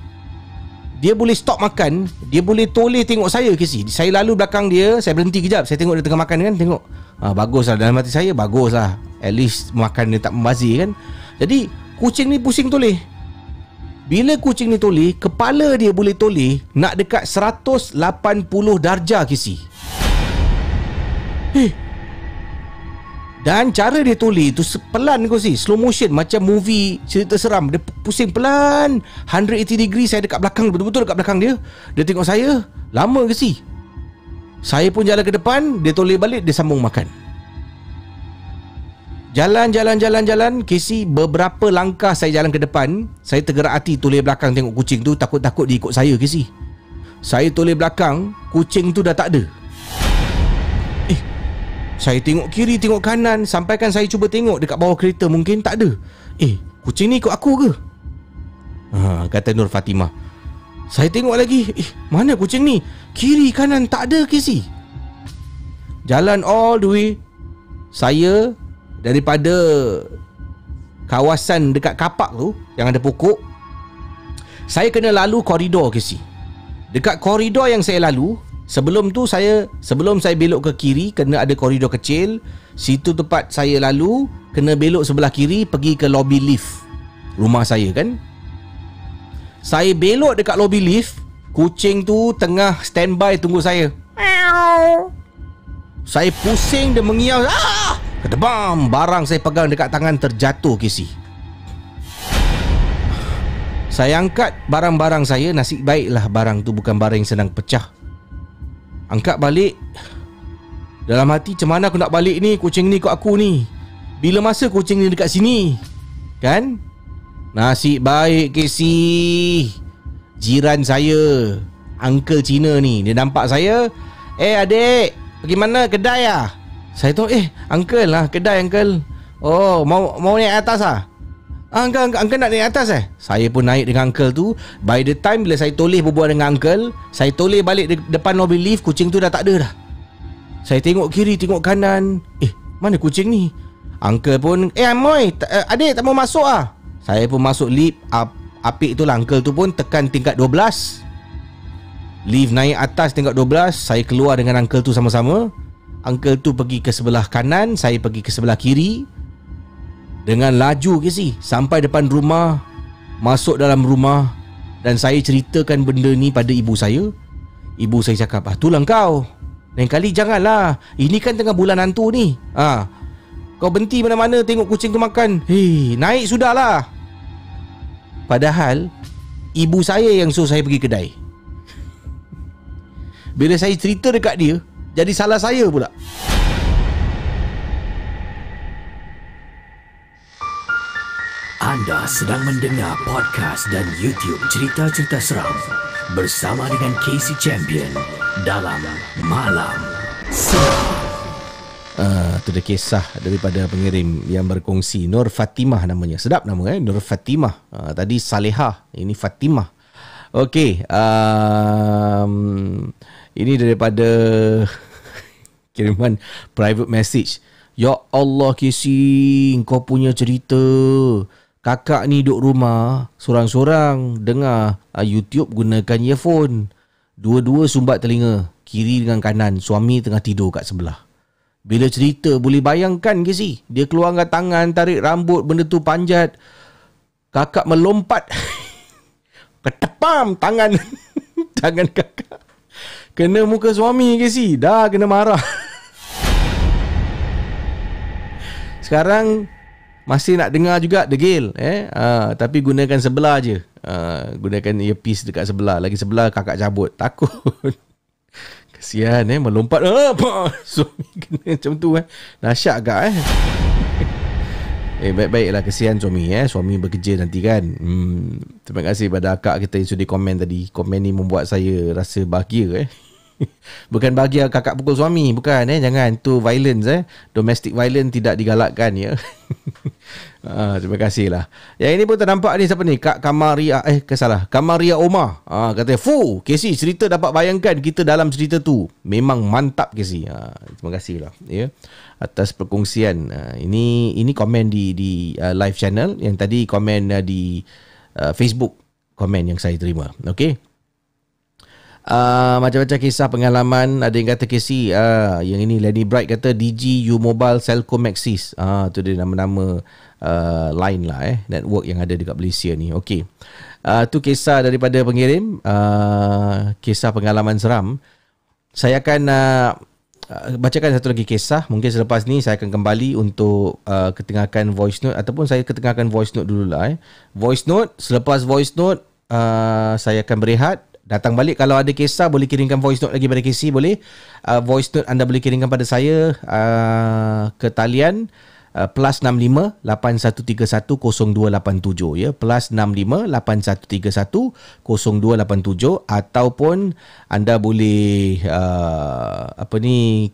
dia boleh stop makan, dia boleh toleh tengok saya ke si. Saya lalu belakang dia, saya berhenti kejap, saya tengok dia tengah makan kan, tengok. Ha, bagus lah dalam hati saya, bagus lah. At least makan dia tak membazir kan. Jadi kucing ni pusing toleh. Bila kucing ni toleh, kepala dia boleh toleh nak dekat 180 darjah kisi. Eh. Dan cara dia toleh tu pelan kau si. Slow motion Macam movie cerita seram. Dia pusing pelan. 180 degree Saya dekat belakang. Betul-betul dekat belakang dia. Dia tengok saya Lama ke si? Saya pun jalan ke depan Dia toleh balik Dia sambung makan. Jalan, jalan, jalan, jalan. Casey beberapa langkah saya jalan ke depan Saya tergerak hati toleh belakang tengok kucing tu. Takut-takut dia ikut saya Casey Saya toleh belakang Kucing tu dah tak ada. Eh Saya tengok kiri tengok kanan. Sampaikan saya cuba tengok dekat bawah kereta Mungkin tak ada. Eh kucing ni ikut aku ke? Ha, kata Nur Fatimah. Saya tengok lagi. Eh mana kucing ni? Kiri kanan tak ada Casey Jalan all the way. Saya Daripada Kawasan dekat kapak tu Yang ada pokok Saya kena lalu koridor Casey Dekat koridor yang saya lalu Sebelum tu saya Sebelum saya belok ke kiri Kena ada koridor kecil. Situ tempat saya lalu Kena belok sebelah kiri Pergi ke lobby lift. Rumah saya kan? Saya belok dekat lobby lift Kucing tu tengah standby tunggu saya. Saya pusing dia mengiau. Ah! Kedebam Barang saya pegang dekat tangan terjatuh kisi. Saya angkat barang-barang saya Nasib baiklah barang tu bukan barang yang sedang pecah Angkat balik. Dalam hati macam mana aku nak balik ni? Kucing ni ikut aku ni. Bila masa kucing ni dekat sini? Kan? Nasib baik Casey Jiran saya Uncle Cina ni. Dia nampak saya Eh adik Pergi mana? Kedai ah? Saya tahu eh Uncle lah. Kedai uncle. Oh mau mau naik atas ah? Uncle, uncle, uncle nak naik atas eh? Saya pun naik dengan uncle tu. By the time bila saya toleh berbual dengan uncle Saya toleh balik de- depan lobby lift Kucing tu dah tak ada dah. Saya tengok kiri tengok kanan. Eh mana kucing ni? Uncle pun Eh Amoy t- uh, Adik tak mau masuk ah? Saya pun masuk lift ap, Apik tu lah. Uncle tu pun tekan tingkat 12 Lift naik atas tingkat 12 Saya keluar dengan uncle tu sama-sama. Uncle tu pergi ke sebelah kanan Saya pergi ke sebelah kiri Dengan laju ke si? Sampai depan rumah Masuk dalam rumah Dan saya ceritakan benda ni pada ibu saya. Ibu saya cakap ah, Itulah kau. Lain kali janganlah. Ini kan tengah bulan hantu ni. Ha. Kau berhenti mana-mana tengok kucing tu makan. Hei, naik sudahlah. Padahal Ibu saya yang suruh saya pergi kedai. Bila saya cerita dekat dia Jadi salah saya pula Anda sedang mendengar podcast dan YouTube cerita-cerita seram bersama dengan Casey Champion dalam Malam Seram. Uh, itu dia kisah daripada pengirim yang berkongsi. Nur Fatimah namanya. Sedap nama eh? Nur Fatimah. Uh, Tadi Salehah. Ini Fatimah. Okey um, Ini daripada [laughs] Kiriman private message. Ya Allah Kisi Kau punya cerita Kakak ni duduk rumah Sorang-sorang Dengar uh, YouTube gunakan earphone. Dua-dua sumbat telinga Kiri dengan kanan Suami tengah tidur kat sebelah. Bila cerita boleh bayangkan ke si? Dia keluarkan tangan Tarik rambut Benda tu panjat. Kakak melompat [laughs] Ketepam tangan [laughs] Tangan kakak. Kena muka suami ke si? Dah kena marah. [laughs] Sekarang Masih nak dengar juga degil eh? Ha, tapi gunakan sebelah je. Ha, Gunakan earpiece dekat sebelah. Lagi sebelah kakak cabut. Takut. [laughs] Kesian eh? Melompat. Apa? [laughs] Suami kena macam tu eh? Dahsyat agak eh? [laughs] Eh baik-baiklah kesian suami eh? Suami bekerja nanti kan? Hmm, Terima kasih pada akak kita yang sudah komen tadi. Komen ni membuat saya rasa bahagia eh [laughs] Bukan bahagia kakak pukul suami, bukan eh. Jangan tu violence eh. Domestic violence tidak digalakkan ya. [laughs] Ah, terima kasih lah. Yang ini pun ternampak ni siapa ni? Kak Kamaria eh ke salah. Kamaria Omar. Ah kata fu, Casey cerita dapat bayangkan kita dalam cerita tu. Memang mantap Casey. Ah, terima kasih lah ya. Atas perkongsian. Ah, ini ini komen di di uh, live channel yang tadi komen uh, di uh, Facebook komen yang saya terima. Okey. Uh, macam-macam kisah pengalaman. Ada yang kata Casey uh, yang ini Lenny Bright kata DG U Mobile Celcom Maxis. Ah uh, tu dia nama-nama uh, line lah eh network yang ada dekat Malaysia ni. Okey. Uh, tu kisah daripada pengirim. Uh, kisah pengalaman seram. Saya akan uh, bacakan satu lagi kisah. Mungkin selepas ni saya akan kembali untuk uh, ketengahkan voice note ataupun saya ketengahkan voice note dulu lah eh. Voice note selepas voice note uh, saya akan berehat datang balik kalau ada kisah boleh kirimkan voice note lagi pada Casey boleh. Uh, voice note anda boleh kirimkan pada saya uh, ke talian uh, plus 65 8131 0287 ya. Plus 65 8131 0287 ataupun anda boleh uh, apa ni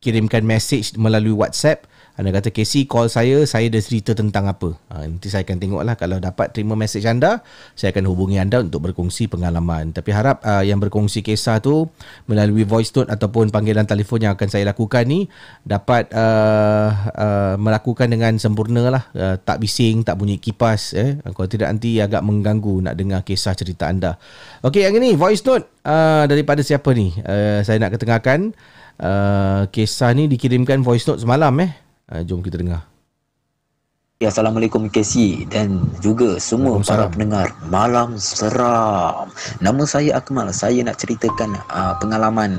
kirimkan message melalui WhatsApp anda kata Casey call saya, saya dah cerita tentang apa. Ha, nanti saya akan tengoklah kalau dapat terima mesej anda, saya akan hubungi anda untuk berkongsi pengalaman. Tapi harap uh, yang berkongsi kisah tu melalui voice note ataupun panggilan telefon yang akan saya lakukan ni dapat uh, uh, melakukan dengan sempurna lah. Uh, tak bising, tak bunyi kipas. Eh. Kalau tidak nanti agak mengganggu nak dengar kisah cerita anda. Okey, yang ini voice note uh, daripada siapa ni? Uh, saya nak ketengahkan. Uh, kisah ni dikirimkan voice note semalam eh. Uh, jom kita dengar. Ya, Assalamualaikum KC dan juga semua para pendengar Malam Seram. Nama saya Akmal. Saya nak ceritakan uh, pengalaman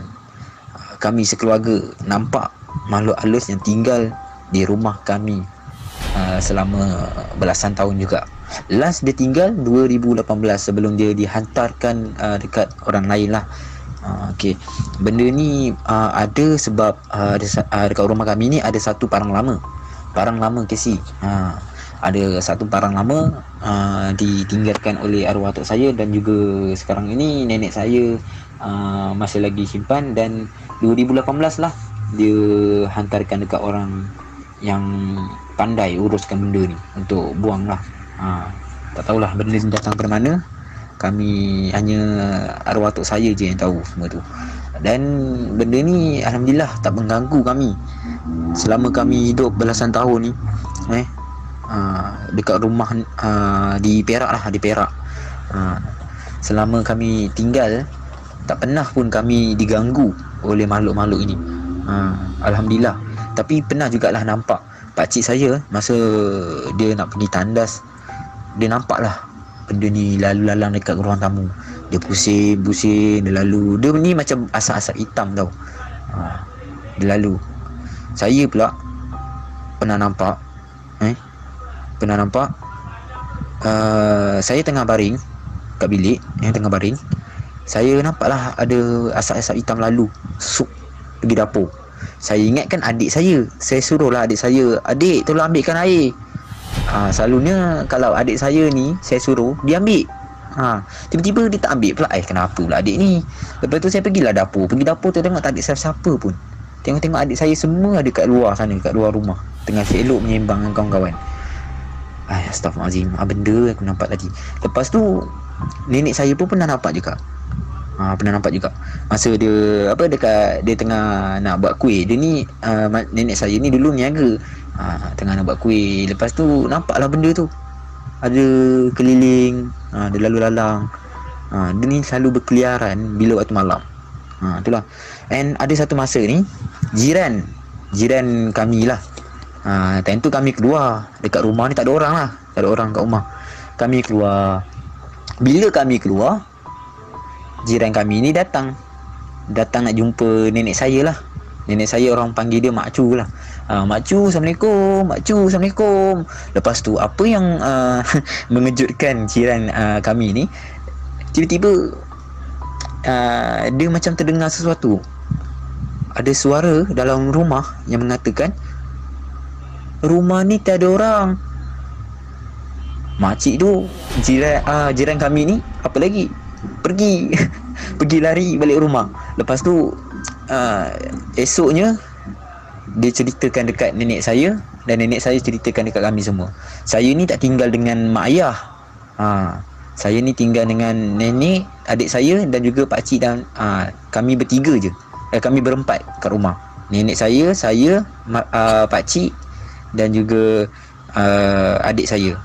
uh, kami sekeluarga nampak makhluk halus yang tinggal di rumah kami uh, selama belasan tahun juga. Last dia tinggal 2018 sebelum dia dihantarkan uh, dekat orang lain lah. Uh, okay. Benda ni uh, ada sebab uh, ada, uh, dekat rumah kami ni ada satu parang lama. Parang lama Casey. Uh, ada satu parang lama uh, ditinggalkan oleh arwah atuk saya dan juga sekarang ini nenek saya uh, masih lagi simpan dan 2018 lah dia hantarkan dekat orang yang pandai uruskan benda ni untuk buang lah. Uh, tak tahulah benda ni datang dari mana kami hanya arwah atuk saya je yang tahu semua tu. Dan benda ni alhamdulillah tak mengganggu kami. Selama kami hidup belasan tahun ni eh aa, dekat rumah aa, di Perak lah di Perak. Aa, selama kami tinggal tak pernah pun kami diganggu oleh makhluk-makhluk ini. Aa, alhamdulillah. Tapi pernah jugalah nampak. Pakcik saya masa dia nak pergi tandas dia nampak lah benda ni lalu lalang dekat ruang tamu. Dia pusing pusing dia lalu. Dia ni macam asap-asap hitam tau. Ha, dia lalu. Saya pula pernah nampak eh pernah nampak uh, saya tengah baring kat bilik eh, tengah baring. Saya nampaklah ada asap-asap hitam lalu sup pergi dapur. Saya ingatkan adik saya. Saya suruhlah adik saya adik tolong ambilkan air ha, Selalunya Kalau adik saya ni Saya suruh Dia ambil. Ha, Tiba-tiba dia tak ambil pula. Eh kenapa pula adik ni? Lepas tu saya pergilah dapur. Pergi dapur tu tengok tak ada siapa-siapa pun. Tengok-tengok adik saya semua ada kat luar sana Kat luar rumah. Tengah elok menyembang dengan kawan-kawan. Ay, Astaghfirullahaladzim. Apa benda aku nampak tadi. Lepas tu Nenek saya pun pernah nampak juga. Ha, Pernah nampak juga. Masa dia Apa dekat Dia tengah nak buat kuih. Dia ni uh, Nenek saya ni dulu niaga ha, Tengah nak buat kuih. Lepas tu Nampaklah benda tu. Ada keliling ha, Dia lalu lalang. Ha, Dia ni selalu berkeliaran Bila waktu malam. Ha, Itulah. And ada satu masa ni Jiran. Jiran kami lah. Ha, Time tu kami keluar. Dekat rumah ni tak ada orang lah. Tak ada orang kat rumah. Kami keluar. Bila kami keluar Jiran kami ni datang. Datang nak jumpa nenek saya lah. Nenek saya orang panggil dia Mak Cu lah uh, Mak Cu Assalamualaikum. Mak Cu Assalamualaikum. Lepas tu Apa yang uh, [laughs] Mengejutkan Jiran uh, kami ni? Tiba-tiba uh, Dia macam terdengar sesuatu. Ada suara Dalam rumah Yang mengatakan Rumah ni tak ada orang. Makcik tu Jiran, uh, jiran kami ni Apa lagi? Pergi [laughs] Pergi lari balik rumah. Lepas tu uh, esoknya dia ceritakan dekat nenek saya dan nenek saya ceritakan dekat kami semua. Saya ni tak tinggal dengan mak ayah. Ha, saya ni tinggal dengan nenek adik saya dan juga pak cik dan ha, kami bertiga je. Eh, kami berempat kat rumah. Nenek saya saya ma, uh, pak cik dan juga uh, adik saya.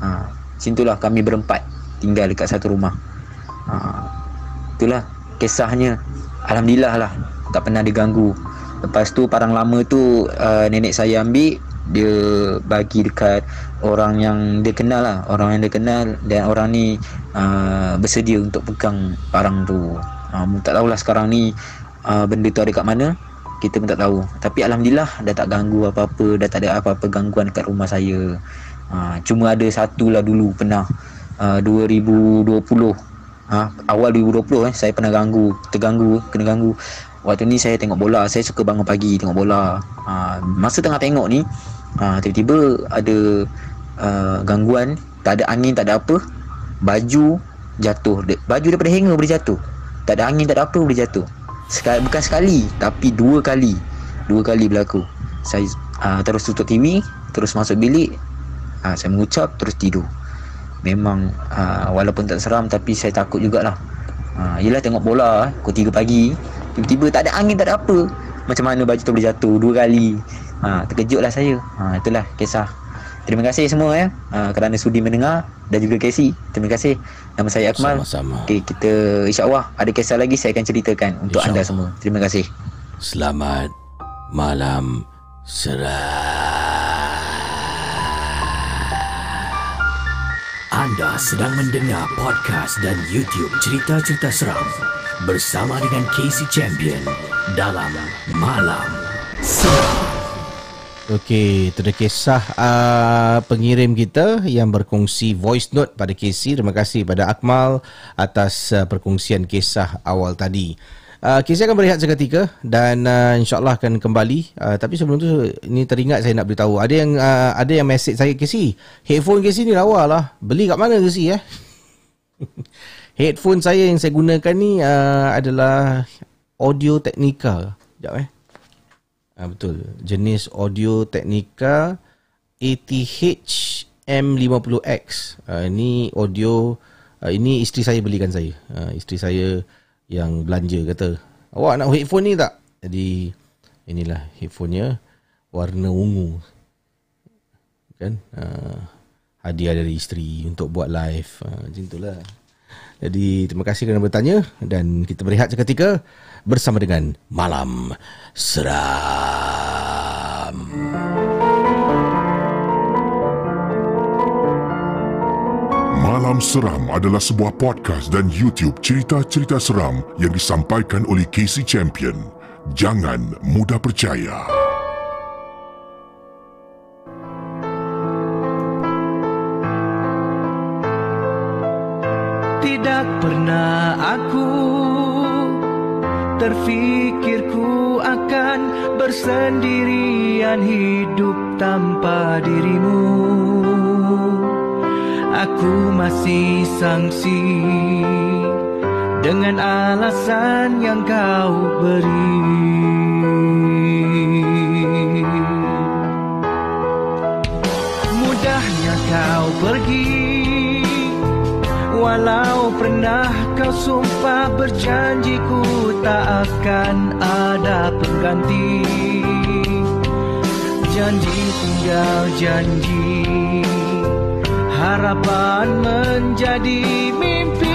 Ha, macam kami berempat tinggal dekat satu rumah. Ha, itulah kisahnya. Alhamdulillah lah. Tak pernah diganggu Lepas tu parang lama tu uh, nenek saya ambil dia bagi dekat orang yang dia kenal lah. Orang yang dia kenal dan orang ni uh, bersedia untuk pegang parang tu. Uh, tak tahulah sekarang ni uh, benda tu ada kat mana. Kita pun tak tahu. Tapi Alhamdulillah dah tak ganggu apa-apa dah tak ada apa-apa gangguan kat rumah saya. Uh, cuma ada satu lah dulu pernah. Uh, 2020 uh, awal 2020 eh saya pernah ganggu. Terganggu kena ganggu Waktu ni saya tengok bola Saya suka bangun pagi tengok bola. Ha, Masa tengah tengok ni ha, Tiba-tiba ada uh, Gangguan Tak ada angin tak ada apa Baju jatuh. Baju daripada hanger boleh jatuh. Tak ada angin tak ada apa boleh jatuh. Sekali, Bukan sekali Tapi dua kali. Dua kali berlaku. Saya uh, terus tutup TV Terus masuk bilik. Uh, Saya mengucap terus tidur. Memang uh, Walaupun tak seram Tapi saya takut jugalah. Uh, Yelah tengok bola Pukul 3 pagi Tiba-tiba tak ada angin tak ada apa. Macam mana baju tu boleh jatuh? Dua kali. Ha, Terkejutlah saya. Ha, Itulah kisah. Terima kasih semua ya. Ha, Kerana sudi mendengar Dan juga Casey Terima kasih. Nama saya Akmal. Sama-sama. Okay, Kita InsyaAllah Ada kisah lagi Saya akan ceritakan Untuk anda semua. Terima kasih. Selamat Malam. Seram Anda sedang mendengar podcast dan YouTube cerita-cerita seram bersama dengan Casey Champion dalam Malam Seram. Okey, itu dah kisah uh, pengirim kita yang berkongsi voice note pada Casey. Terima kasih pada Akmal atas uh, perkongsian kisah awal tadi. Uh, Casey akan berehat seketika dan uh, insyaAllah akan kembali. Uh, tapi sebelum tu, ini teringat saya nak beritahu. Ada yang uh, ada yang message saya, Casey. Headphone Casey ni lawa lah. Beli kat mana Casey eh? [laughs] Headphone saya yang saya gunakan ni uh, adalah Audio Technica. Sekejap eh. Uh, betul. Jenis Audio Technica ATH M50X. Uh, ini audio uh, ini isteri saya belikan saya. Uh, isteri saya yang belanja kata, "Awak nak headphone ni tak?" Jadi inilah headphonenya warna ungu. Kan? Uh, hadiah dari isteri untuk buat live. Uh, macam itulah. Jadi terima kasih kerana bertanya dan kita berehat seketika bersama dengan Malam Seram. Malam Seram adalah sebuah podcast dan YouTube cerita-cerita seram yang disampaikan oleh Casey Champion. Jangan mudah percaya. Tidak pernah aku terfikirku akan bersendirian hidup tanpa dirimu. Aku masih sangsi dengan alasan yang kau beri. Mudahnya kau pergi Walau pernah kau sumpah berjanji ku tak akan ada pengganti. Janji tinggal janji Harapan menjadi mimpi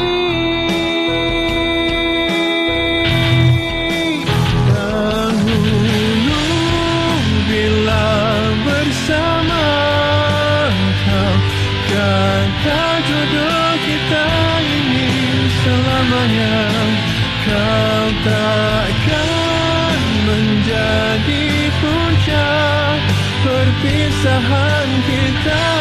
takkan menjadi puncak perpisahan kita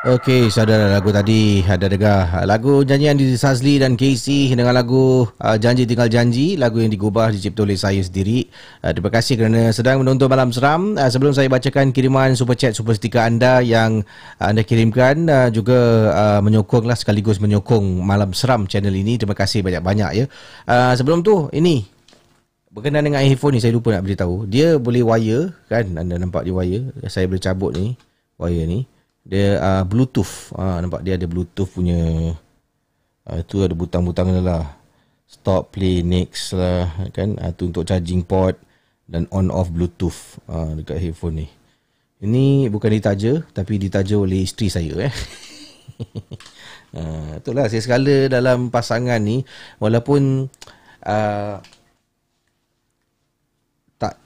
Okey, saudara lagu tadi ada dengar lagu nyanyian di Sazli dan Casey dengan lagu uh, Janji Tinggal Janji, lagu yang digubah dicipta oleh saya sendiri. Uh, terima kasih kerana sedang menonton Malam Seram. Uh, sebelum saya bacakan kiriman super chat super stiker anda yang uh, anda kirimkan uh, juga uh, menyokonglah sekaligus menyokong Malam Seram channel ini. Terima kasih banyak-banyak ya. Uh, sebelum tu ini berkenaan dengan iPhone ni saya lupa nak beritahu. Dia boleh wire kan? Anda nampak dia wire. Saya boleh cabut ni wire ni dia uh, bluetooth. Uh, nampak dia ada bluetooth punya uh, tu ada butang-butang dia lah. Stop play next lah kan? Uh, tu untuk charging port dan on off bluetooth uh, dekat headphone ni. Ini bukan ditaja tapi ditaja oleh isteri saya eh. Uh, [laughs] itulah saya sekala dalam pasangan ni. Walaupun uh,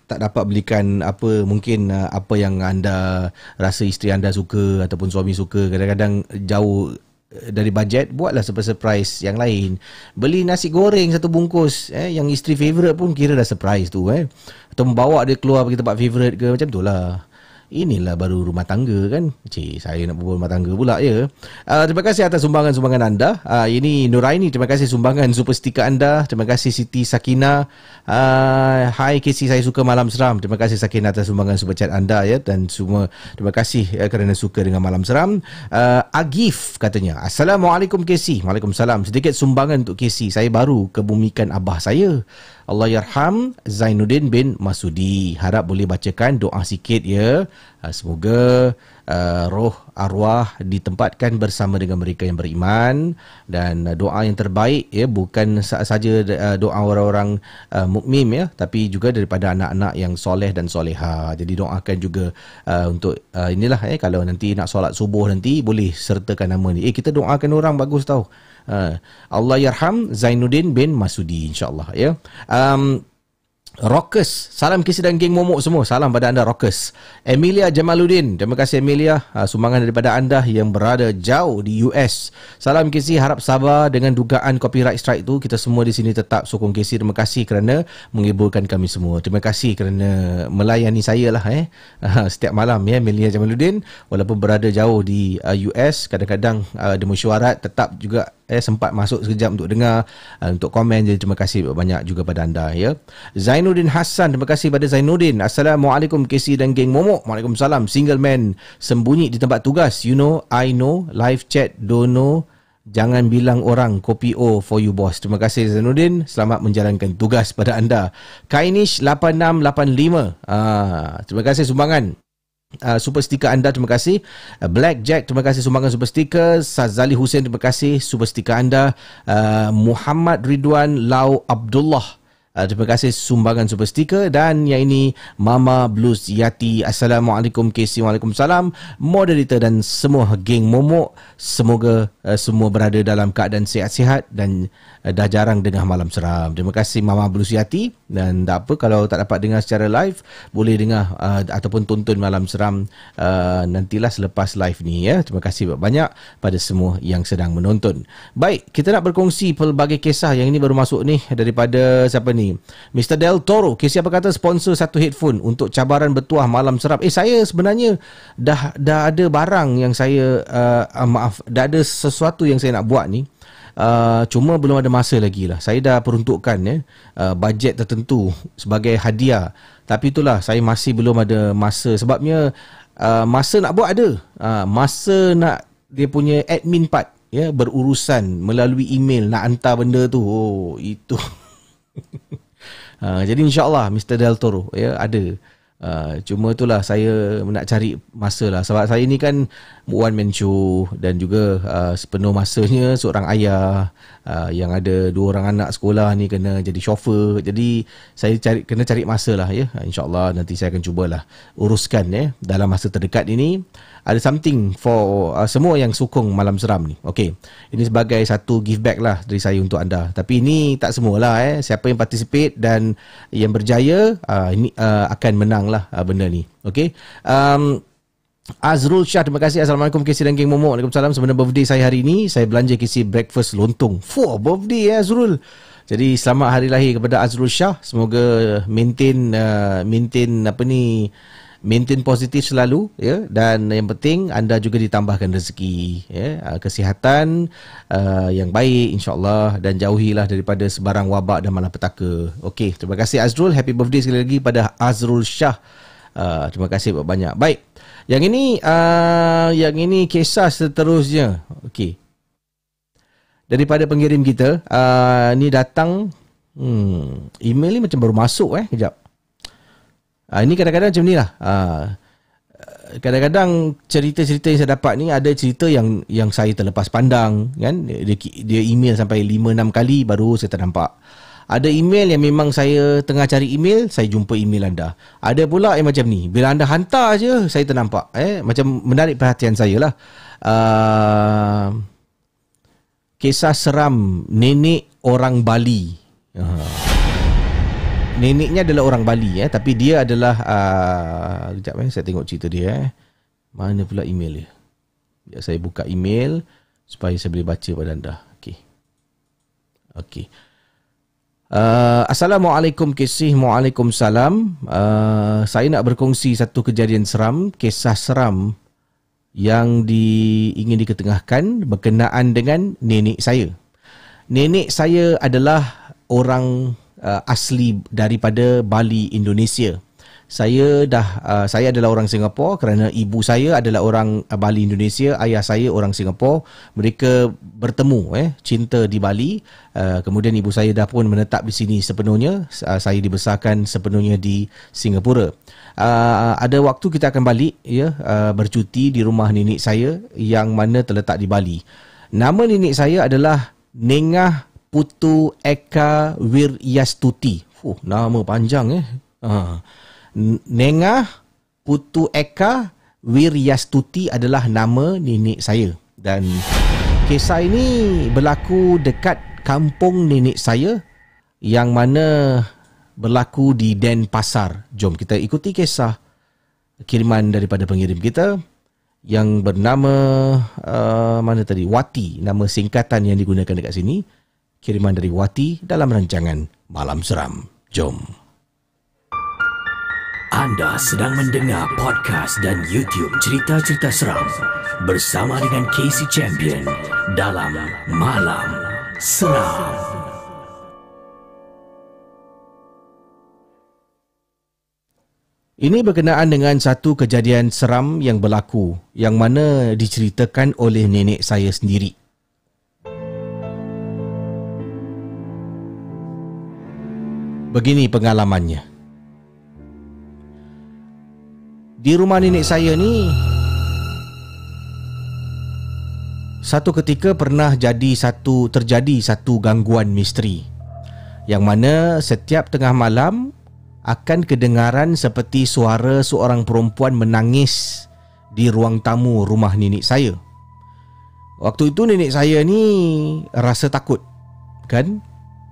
tak dapat belikan apa mungkin uh, apa yang anda rasa isteri anda suka ataupun suami suka. Kadang-kadang jauh uh, dari bajet buatlah surprise yang lain. Beli nasi goreng satu bungkus eh yang isteri favorite pun kira dah surprise tu eh. Atau membawa dia keluar pergi tempat favorite ke macam tu lah Inilah baru rumah tangga kan? Cik, saya nak berbual rumah tangga pula ya. Uh, Terima kasih atas sumbangan-sumbangan anda. Uh, Ini Nuraini, terima kasih sumbangan super stiker anda. Terima kasih Siti Sakina. Uh, Hai KC, saya suka Malam Seram. Terima kasih Sakina atas sumbangan super chat anda ya. Dan semua terima kasih uh, kerana suka dengan Malam Seram. Uh, Agif katanya Assalamualaikum KC Waalaikumsalam. Sedikit sumbangan untuk KC Saya baru kebumikan abah saya Allah yarham Zainuddin bin Masudi. Harap boleh bacakan doa sikit ya. Uh, Semoga uh, roh arwah ditempatkan bersama dengan mereka yang beriman dan uh, doa yang terbaik ya bukan sa- saja uh, doa orang-orang uh, mukmin ya tapi juga daripada anak-anak yang soleh dan soleha. Jadi doakan juga uh, untuk uh, inilah eh kalau nanti nak solat subuh nanti boleh sertakan nama ni. Eh kita doakan orang bagus tau. Uh, Allah yarham Zainuddin bin Masudi insyaallah ya. Um, Rockers, salam kisi dan geng momok semua. Salam pada anda Rockers. Emilia Jamaluddin, terima kasih Emilia. Uh, sumbangan daripada anda yang berada jauh di US. Salam kisi, harap sabar dengan dugaan copyright strike tu. Kita semua di sini tetap sokong kisi. Terima kasih kerana menghiburkan kami semua. Terima kasih kerana melayani saya lah eh. Uh, setiap malam ya Emilia Jamaluddin. Walaupun berada jauh di uh, US, kadang-kadang ada mesyuarat tetap juga eh sempat masuk sekejap untuk dengar untuk komen jadi terima kasih banyak juga pada anda ya Zainuddin Hassan. Terima kasih pada Zainuddin. Assalamualaikum KC dan geng Momok. Waalaikumsalam. Single man sembunyi di tempat tugas. You know I know. Live chat don't know. Jangan bilang orang kopi O for you boss. Terima kasih Zainuddin. Selamat menjalankan tugas pada anda. Kainish 8685. Ah, terima kasih sumbangan. Uh, super sticker anda terima kasih. Uh, Black Jack terima kasih sumbangan super sticker Sazali Hussein terima kasih super sticker anda. Uh, Muhammad Ridwan Lau Abdullah Uh, terima kasih sumbangan super sticker dan yang ini Mama Blues Yati. Assalamualaikum KC. Waalaikumsalam. Moderator dan semua geng momok. Semoga uh, semua berada dalam keadaan sihat-sihat dan uh, dah jarang dengar malam seram. Terima kasih Mama Blues Yati. Dan tak apa kalau tak dapat dengar secara live, boleh dengar uh, ataupun tonton malam seram uh, nantilah selepas live ni ya. Terima kasih banyak pada semua yang sedang menonton. Baik, kita nak berkongsi pelbagai kisah yang ini baru masuk ni daripada siapa ni? Mr. Del Toro, KC apa kata sponsor satu headphone untuk cabaran bertuah malam serap. Eh saya sebenarnya dah dah ada barang yang saya uh, uh, maaf, dah ada sesuatu yang saya nak buat ni. Uh, cuma belum ada masa lagi lah. Saya dah peruntukkan ya, uh, bajet tertentu sebagai hadiah. Tapi itulah saya masih belum ada masa sebabnya uh, masa nak buat ada. Uh, masa nak dia punya admin part ya berurusan melalui email nak hantar benda tu. Oh, itu [laughs] uh, jadi insyaallah Mr Del Toro ya ada Uh, cuma itulah saya nak cari masa lah sebab saya ni kan man show dan juga uh, sepenuh masanya seorang ayah uh, yang ada dua orang anak sekolah ni kena jadi chauffeur jadi saya cari kena cari masa lah ya insyaallah nanti saya akan cubalah uruskan ya dalam masa terdekat ini ada something for uh, semua yang sokong malam seram ni. Okey. Ini sebagai satu give back lah dari saya untuk anda. Tapi ini tak semualah eh. Siapa yang participate dan yang berjaya uh, ini uh, akan menang lah uh, benda ni. Okey. Um, Azrul Shah, terima kasih. Assalamualaikum KC dan Geng Momo. Waalaikumsalam. Sebenarnya birthday saya hari ini, saya belanja KC breakfast lontong. Fuh, birthday ya Azrul. Jadi selamat hari lahir kepada Azrul Shah. Semoga maintain uh, maintain apa ni maintain positif selalu ya dan yang penting anda juga ditambahkan rezeki ya ah, kesihatan uh, yang baik insyaallah dan jauhilah daripada sebarang wabak dan malapetaka. Okey, terima kasih Azrul. Happy birthday sekali lagi pada Azrul Shah. Uh, terima kasih banyak. Baik. Yang ini uh, yang ini kisah seterusnya. Okey. Daripada pengirim kita, uh, ni datang hmm, email ni macam baru masuk eh. Kejap. Ha, ini kadang-kadang macam ni lah. Ha, kadang-kadang cerita-cerita yang saya dapat ni ada cerita yang yang saya terlepas pandang kan dia, dia email sampai 5 6 kali baru saya ternampak ada email yang memang saya tengah cari email saya jumpa email anda. Ada pula yang macam ni bila anda hantar je saya ternampak eh. Macam menarik perhatian saya lah. Uh, kisah seram nenek orang Bali. Uh neneknya adalah orang Bali eh. Tapi dia adalah uh, kejap eh. Saya tengok cerita dia eh. Mana pula email dia? Ya, saya buka email supaya saya boleh baca pada anda. Okey. Okey Uh, Assalamualaikum kisih. Waalaikumsalam. Uh, Saya nak berkongsi satu kejadian seram Kisah seram Yang di, ingin diketengahkan Berkenaan dengan nenek saya. Nenek saya adalah Orang uh, asli daripada Bali Indonesia. Saya dah uh, saya adalah orang Singapura kerana ibu saya adalah orang uh, Bali Indonesia, ayah saya orang Singapura. Mereka bertemu eh cinta di Bali. Uh, kemudian ibu saya dah pun menetap di sini sepenuhnya. Uh, saya dibesarkan sepenuhnya di Singapura. Uh, ada waktu kita akan balik ya uh, bercuti di rumah nenek saya yang mana terletak di Bali. Nama nenek saya adalah Nengah Putu Eka Wiryastuti. Fuh, nama panjang eh. Ha. Nengah Putu Eka Wiryastuti adalah nama nenek saya. Dan kisah ini berlaku dekat kampung nenek saya yang mana berlaku di Denpasar. Jom kita ikuti kisah kiriman daripada pengirim kita yang bernama uh, mana tadi Wati nama singkatan yang digunakan dekat sini kiriman dari Wati dalam rancangan Malam Seram. Jom. Anda sedang mendengar podcast dan YouTube cerita-cerita seram bersama dengan Casey Champion dalam Malam Seram. Ini berkenaan dengan satu kejadian seram yang berlaku yang mana diceritakan oleh nenek saya sendiri. Begini pengalamannya. Di rumah nenek saya ni satu ketika pernah jadi satu terjadi satu gangguan misteri. Yang mana setiap tengah malam akan kedengaran seperti suara seorang perempuan menangis di ruang tamu rumah nenek saya. Waktu itu nenek saya ni rasa takut kan?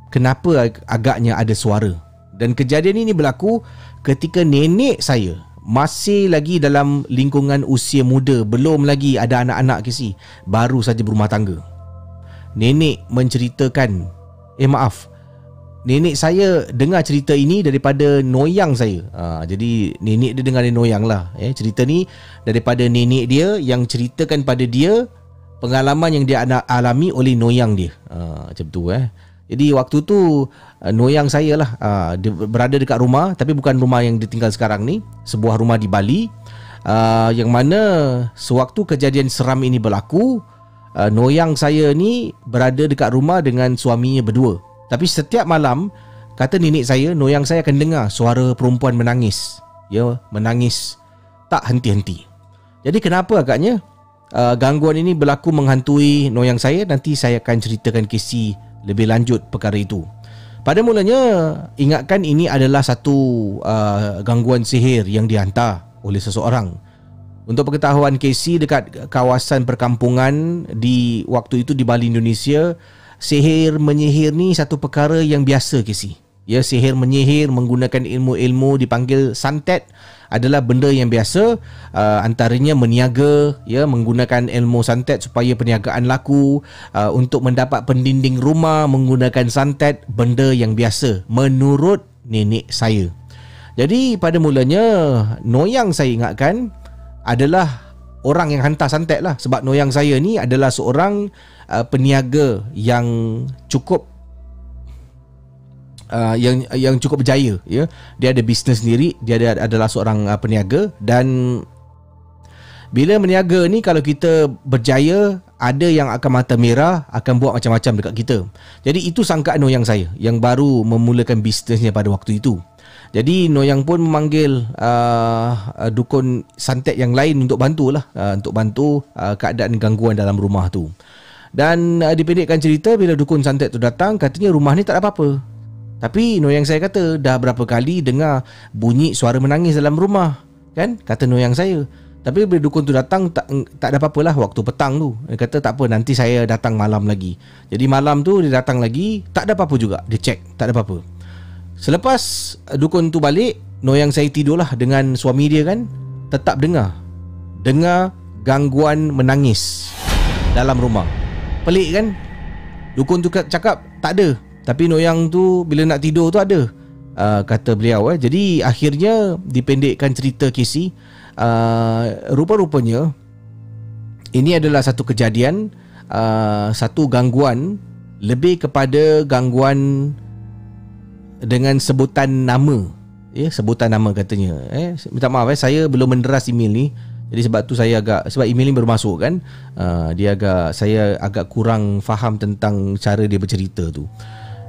Kenapa agaknya ada suara? Dan kejadian ini berlaku ketika nenek saya masih lagi dalam lingkungan usia muda belum lagi ada anak-anak ke si baru saja berumah tangga. Nenek menceritakan eh maaf nenek saya dengar cerita ini daripada noyang saya. Ha, jadi nenek dia dengar dari noyang lah eh, cerita ni daripada nenek dia yang ceritakan pada dia pengalaman yang dia alami oleh noyang dia. Ha, macam tu eh jadi waktu tu uh, noyang saya lah uh, dia berada dekat rumah tapi bukan rumah yang ditinggal sekarang ni, sebuah rumah di Bali. Uh, yang mana sewaktu kejadian seram ini berlaku, uh, noyang saya ni berada dekat rumah dengan suaminya berdua. Tapi setiap malam kata nenek saya, noyang saya akan dengar suara perempuan menangis. Ya, menangis tak henti-henti. Jadi kenapa agaknya uh, gangguan ini berlaku menghantui noyang saya? Nanti saya akan ceritakan kisah lebih lanjut perkara itu. Pada mulanya, ingatkan ini adalah satu uh, gangguan sihir yang dihantar oleh seseorang. Untuk pengetahuan Casey dekat kawasan perkampungan di waktu itu di Bali Indonesia, sihir menyihir ni satu perkara yang biasa Casey. Ya, sihir menyihir menggunakan ilmu-ilmu dipanggil santet adalah benda yang biasa. Uh, antaranya meniaga ya menggunakan ilmu santet supaya perniagaan laku. Uh, untuk mendapat pendinding rumah menggunakan santet benda yang biasa menurut nenek saya. Jadi pada mulanya noyang saya ingatkan adalah orang yang hantar santet lah. Sebab noyang saya ni adalah seorang uh, peniaga yang cukup uh, yang yang cukup berjaya ya. Dia ada bisnes sendiri dia ada adalah seorang uh, peniaga dan bila meniaga ni kalau kita berjaya ada yang akan mata merah akan buat macam-macam dekat kita. Jadi itu sangkaan Noyang saya yang baru memulakan bisnesnya pada waktu itu. Jadi Noyang pun memanggil uh, uh, dukun santet yang lain untuk bantulah uh, untuk bantu uh, keadaan gangguan dalam rumah tu. Dan uh, dipendekkan cerita bila dukun santet tu datang katanya rumah ni tak ada apa-apa tapi Noyang saya kata dah berapa kali dengar bunyi suara menangis dalam rumah. Kan? Kata Noyang saya. Tapi bila dukun tu datang tak tak ada apa-apalah waktu petang tu. Dia kata tak apa nanti saya datang malam lagi. Jadi malam tu dia datang lagi tak ada apa-apa juga. Dia cek tak ada apa-apa. Selepas dukun tu balik, Noyang saya tidurlah dengan suami dia kan. Tetap dengar. Dengar gangguan menangis dalam rumah. Pelik kan? Dukun tu cakap tak ada. Tapi noyang tu bila nak tidur tu ada. Uh, Kata beliau eh. Jadi akhirnya dipendekkan cerita Casey uh, Rupa-rupanya Ini adalah satu kejadian uh, Satu gangguan Lebih kepada gangguan Dengan sebutan nama. Ya, sebutan nama katanya eh. Minta maaf eh. Saya belum menderas email ni. Jadi sebab tu saya agak sebab email ni baru masuk kan. Uh, dia agak saya agak kurang faham tentang cara dia bercerita tu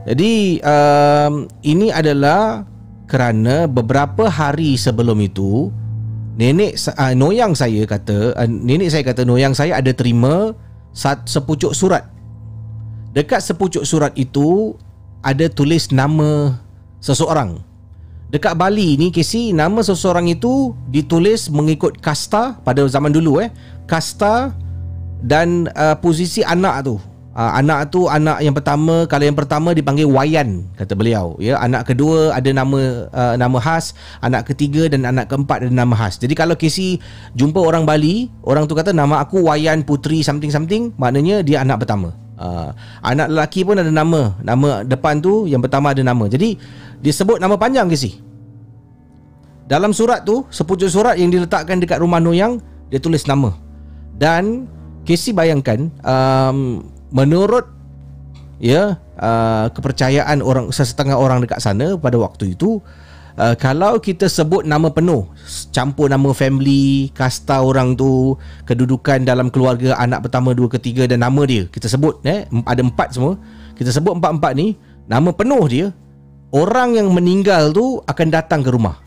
jadi um, ini adalah kerana beberapa hari sebelum itu nenek uh, noyang saya kata uh, nenek saya kata noyang saya ada terima sepucuk surat. Dekat sepucuk surat itu ada tulis nama seseorang. Dekat Bali ni Casey nama seseorang itu ditulis mengikut kasta pada zaman dulu eh kasta dan uh, posisi anak tu Uh, anak tu anak yang pertama kalau yang pertama dipanggil Wayan kata beliau. Ya anak kedua ada nama uh, nama khas anak ketiga dan anak keempat ada nama khas. Jadi kalau Casey jumpa orang Bali orang tu kata nama aku Wayan Putri something something maknanya dia anak pertama. Uh, anak lelaki pun ada nama. Nama depan tu yang pertama ada nama. Jadi dia sebut nama panjang Casey. Dalam surat tu sepucuk surat yang diletakkan dekat rumah Noyang dia tulis nama. Dan Casey bayangkan um, menurut ya uh, kepercayaan orang sesetengah orang dekat sana pada waktu itu uh, kalau kita sebut nama penuh campur nama family kasta orang tu kedudukan dalam keluarga anak pertama dua ketiga dan nama dia kita sebut eh ada empat semua kita sebut empat-empat ni nama penuh dia orang yang meninggal tu akan datang ke rumah.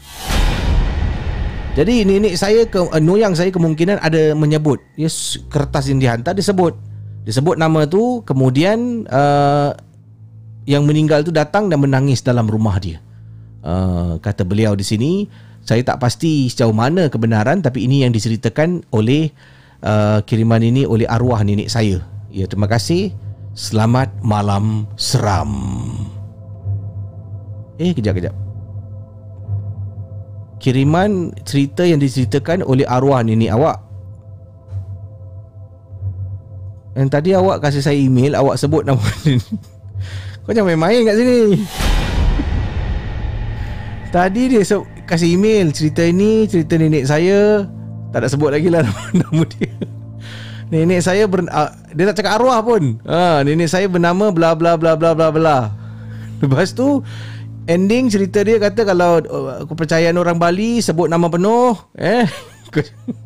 Jadi nenek saya ke uh, noyang saya kemungkinan ada menyebut yes, kertas yang dihantar disebut disebut nama tu kemudian uh, yang meninggal tu datang dan menangis dalam rumah dia. Uh, kata beliau di sini saya tak pasti sejauh mana kebenaran tapi ini yang diceritakan oleh uh, kiriman ini oleh arwah nenek saya. Ya terima kasih. Selamat malam seram. Eh kejap kejap kiriman cerita yang diceritakan oleh arwah nenek awak. Yang tadi awak kasih saya email, awak sebut nama [laughs] ni. Kau jangan main-main kat sini. Tadi dia se- kasih email cerita ini, cerita nenek saya. Tak nak sebut lagi lah [laughs] nama, nama dia. Nenek saya ber, uh, dia tak cakap arwah pun. Ha, nenek saya bernama bla bla bla bla bla bla. Lepas tu ending cerita dia kata kalau uh, kepercayaan orang Bali sebut nama penuh eh [laughs]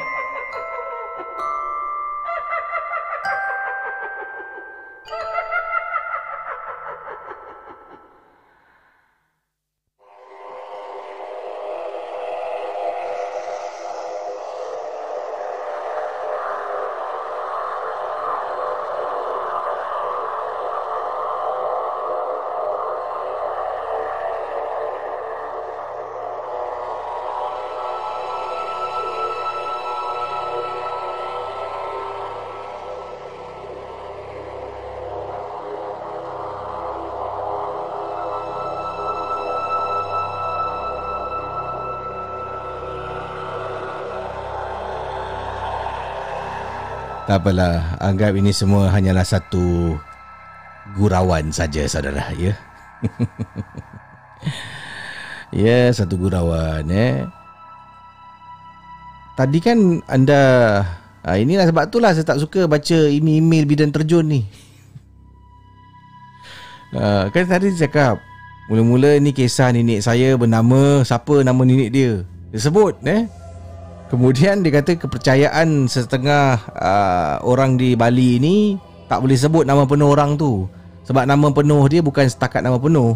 Tak apalah, anggap ini semua hanyalah satu gurauan saja saudara, ya. [laughs] ya, satu gurauan, eh. Tadi kan anda ha, inilah sebab itulah saya tak suka baca email-email bidan terjun ni. Ha, kan tadi cakap mula-mula ni kisah nenek saya bernama siapa nama nenek dia. Dia sebut, eh. Kemudian dia kata kepercayaan setengah uh, orang di Bali ini tak boleh sebut nama penuh orang tu. Sebab nama penuh dia bukan setakat nama penuh.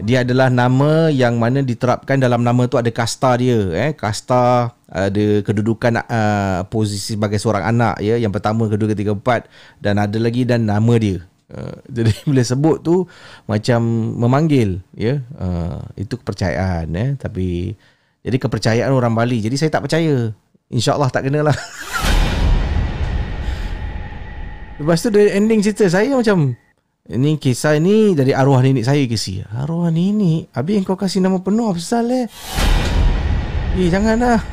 Dia adalah nama yang mana diterapkan dalam nama tu ada kasta dia, eh kasta ada kedudukan uh, posisi sebagai seorang anak ya, yang pertama, kedua, ketiga, empat dan ada lagi dan nama dia. Uh, [laughs] jadi bila sebut tu macam memanggil ya. Uh, itu kepercayaan eh tapi jadi kepercayaan orang Bali. Jadi saya tak percaya. InsyaAllah tak kena lah. [laughs] Lepas tu dari ending cerita saya macam ini kisah ni dari arwah nenek saya kisi. Arwah nenek? Habis kau kasih nama penuh pasal eh? Eh janganlah. [laughs]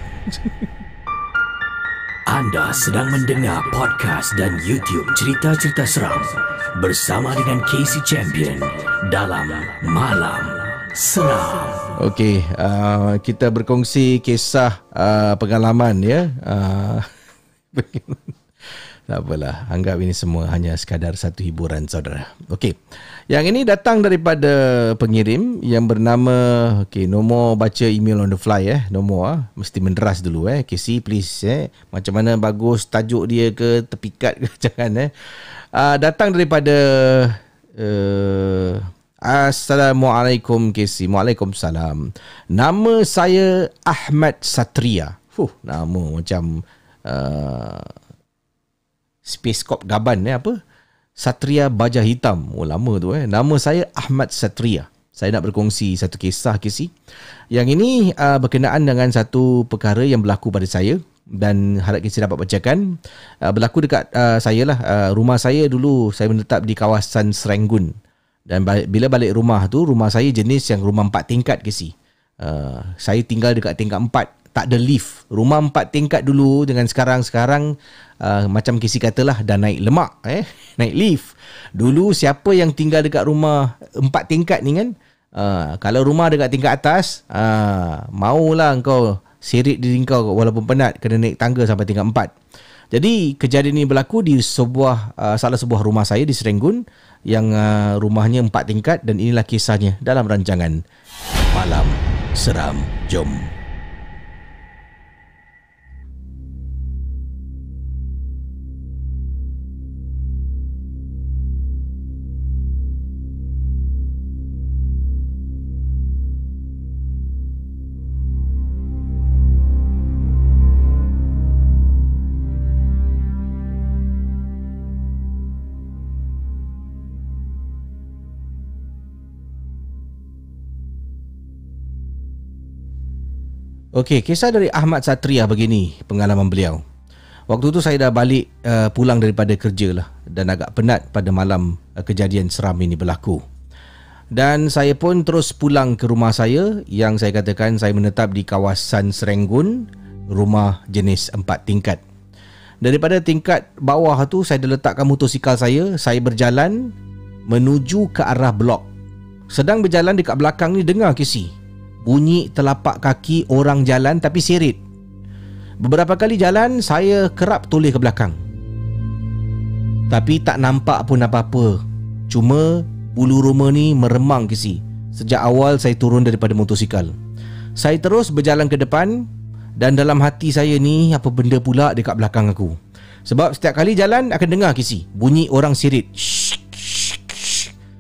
Anda sedang mendengar podcast dan YouTube cerita-cerita seram bersama dengan Casey Champion dalam Malam Seram. Okey, uh, kita berkongsi kisah uh, pengalaman ya. Uh, [laughs] tak apalah, anggap ini semua hanya sekadar satu hiburan saudara. Okey. Yang ini datang daripada pengirim yang bernama okey, nombor baca email on the fly eh. Nombor ah, mesti menderas dulu eh. KC please eh. Macam mana bagus tajuk dia ke tepikat ke [laughs] jangan eh. Uh, datang daripada uh, Assalamualaikum KC Waalaikumsalam. Nama saya Ahmad Satria. Fuh, Nama macam uh, Space Corp Gaban eh, apa? Satria Baja Hitam. Oh lama tu eh. Nama saya Ahmad Satria. Saya nak berkongsi satu kisah KC Yang ini uh, berkenaan dengan satu perkara yang berlaku pada saya dan harap KC dapat bacakan. Uh, berlaku dekat uh, saya lah. Uh, rumah saya dulu saya menetap di kawasan Serenggun dan bila balik rumah tu, rumah saya jenis yang rumah empat tingkat ke si. Uh, saya tinggal dekat tingkat empat. Tak ada lift. Rumah empat tingkat dulu dengan sekarang-sekarang uh, macam kisi katalah dah naik lemak. eh [laughs] Naik lift. Dulu siapa yang tinggal dekat rumah empat tingkat ni kan, uh, kalau rumah dekat tingkat atas, uh, maulah kau sirit diri kau walaupun penat kena naik tangga sampai tingkat empat. Jadi kejadian ini berlaku di sebuah uh, salah sebuah rumah saya di Serenggun yang uh, rumahnya empat tingkat dan inilah kisahnya dalam rancangan Malam Seram. Jom. Okey, kisah dari Ahmad Satria begini pengalaman beliau. Waktu tu saya dah balik uh, pulang daripada kerja lah dan agak penat pada malam uh, kejadian seram ini berlaku. Dan saya pun terus pulang ke rumah saya yang saya katakan saya menetap di kawasan Serenggun, rumah jenis empat tingkat. Daripada tingkat bawah tu saya dah letakkan motosikal saya, saya berjalan menuju ke arah blok. Sedang berjalan dekat belakang ni dengar kisi bunyi telapak kaki orang jalan tapi sirit. Beberapa kali jalan saya kerap toleh ke belakang. Tapi tak nampak pun apa-apa. Cuma bulu rumah ni meremang kisi. Sejak awal saya turun daripada motosikal. Saya terus berjalan ke depan dan dalam hati saya ni apa benda pula dekat belakang aku. Sebab setiap kali jalan akan dengar kisi bunyi orang sirit.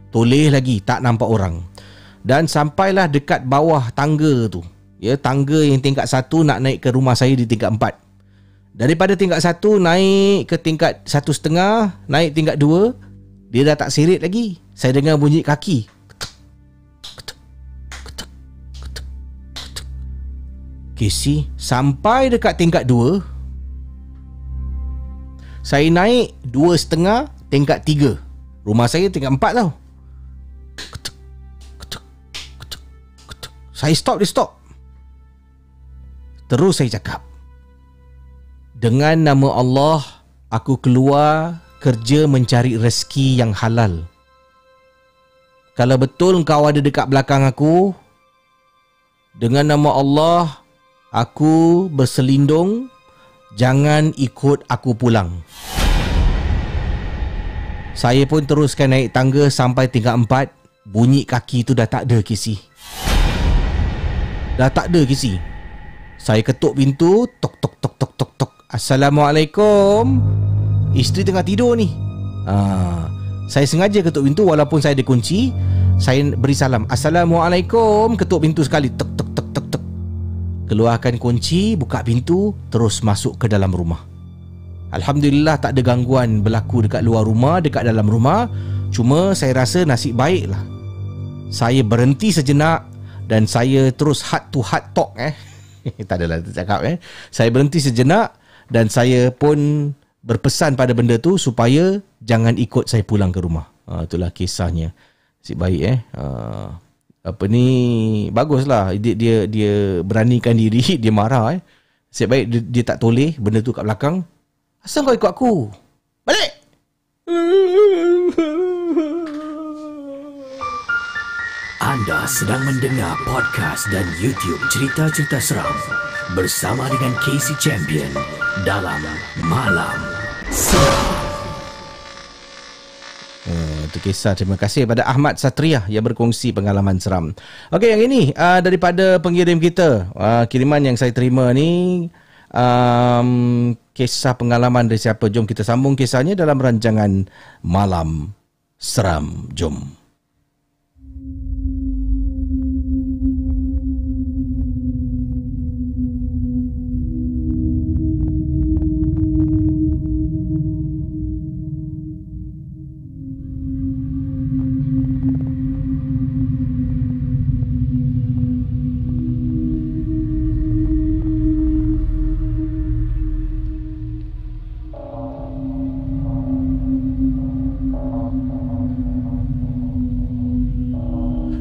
Toleh lagi tak nampak orang dan sampailah dekat bawah tangga tu. Ya, tangga yang tingkat satu nak naik ke rumah saya di tingkat empat. Daripada tingkat satu naik ke tingkat satu setengah, naik tingkat dua, dia dah tak sirit lagi. Saya dengar bunyi kaki. Kisi sampai dekat tingkat dua, saya naik dua setengah tingkat tiga. Rumah saya tingkat empat tau. Saya stop dia stop. Terus saya cakap Dengan nama Allah Aku keluar Kerja mencari rezeki yang halal. Kalau betul kau ada dekat belakang aku Dengan nama Allah Aku berselindung. Jangan ikut aku pulang. Saya pun teruskan naik tangga sampai tingkat empat. Bunyi kaki tu dah tak ada kisih Dah tak ada kisi. Saya ketuk pintu Tok tok tok tok tok tok. Assalamualaikum. Isteri tengah tidur ni. Ha. Saya sengaja ketuk pintu Walaupun saya ada kunci. Saya beri salam. Assalamualaikum. Ketuk pintu sekali. Tok tok tok tok tok. Keluarkan kunci Buka pintu Terus masuk ke dalam rumah. Alhamdulillah tak ada gangguan berlaku dekat luar rumah Dekat dalam rumah. Cuma saya rasa nasib baik lah Saya berhenti sejenak dan saya terus heart to heart talk eh. [laughs] Tak adalah cakap eh. Saya berhenti sejenak dan saya pun berpesan pada benda tu supaya jangan ikut saya pulang ke rumah. Uh, itulah kisahnya. Si baik eh. Uh, apa ni baguslah. Dia dia dia beranikan diri [laughs] dia marah eh. Si baik dia, dia tak toleh benda tu kat belakang. Asal kau ikut aku? Balik [laughs] sedang mendengar podcast dan YouTube cerita-cerita seram bersama dengan Casey Champion dalam Malam Seram. Uh, itu kisah terima kasih kepada Ahmad Satria yang berkongsi pengalaman seram. Okey yang ini uh, daripada pengirim kita. Uh, kiriman yang saya terima ni um, kisah pengalaman dari siapa. Jom kita sambung kisahnya dalam rancangan Malam Seram. Jom.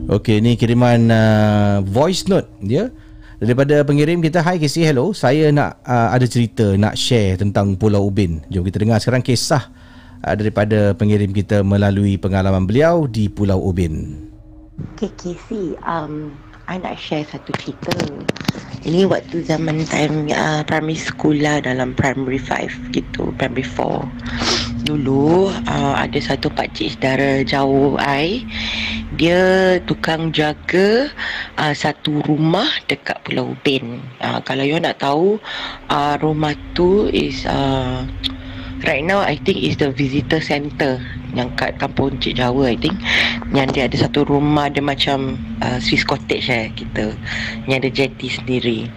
Okey, ni kiriman uh, voice note dia. Daripada pengirim kita, Hi Casey, hello. Saya nak uh, ada cerita, nak share tentang Pulau Ubin. Jom kita dengar sekarang kisah uh, daripada pengirim kita melalui pengalaman beliau di Pulau Ubin. Okay, Casey. Um, I nak share satu cerita. Ini waktu zaman time uh, primary school lah dalam primary 5 gitu, primary 4. Dulu uh, ada satu pakcik saudara jauh I. Dia tukang jaga uh, satu rumah dekat Pulau Ubin. Uh, kalau you nak tahu, uh, rumah tu is uh, right now I think is the visitor center yang kat kampung Cik Jawa I think yang dia ada satu rumah dia macam uh, Swiss cottage eh kita yang ada jetty sendiri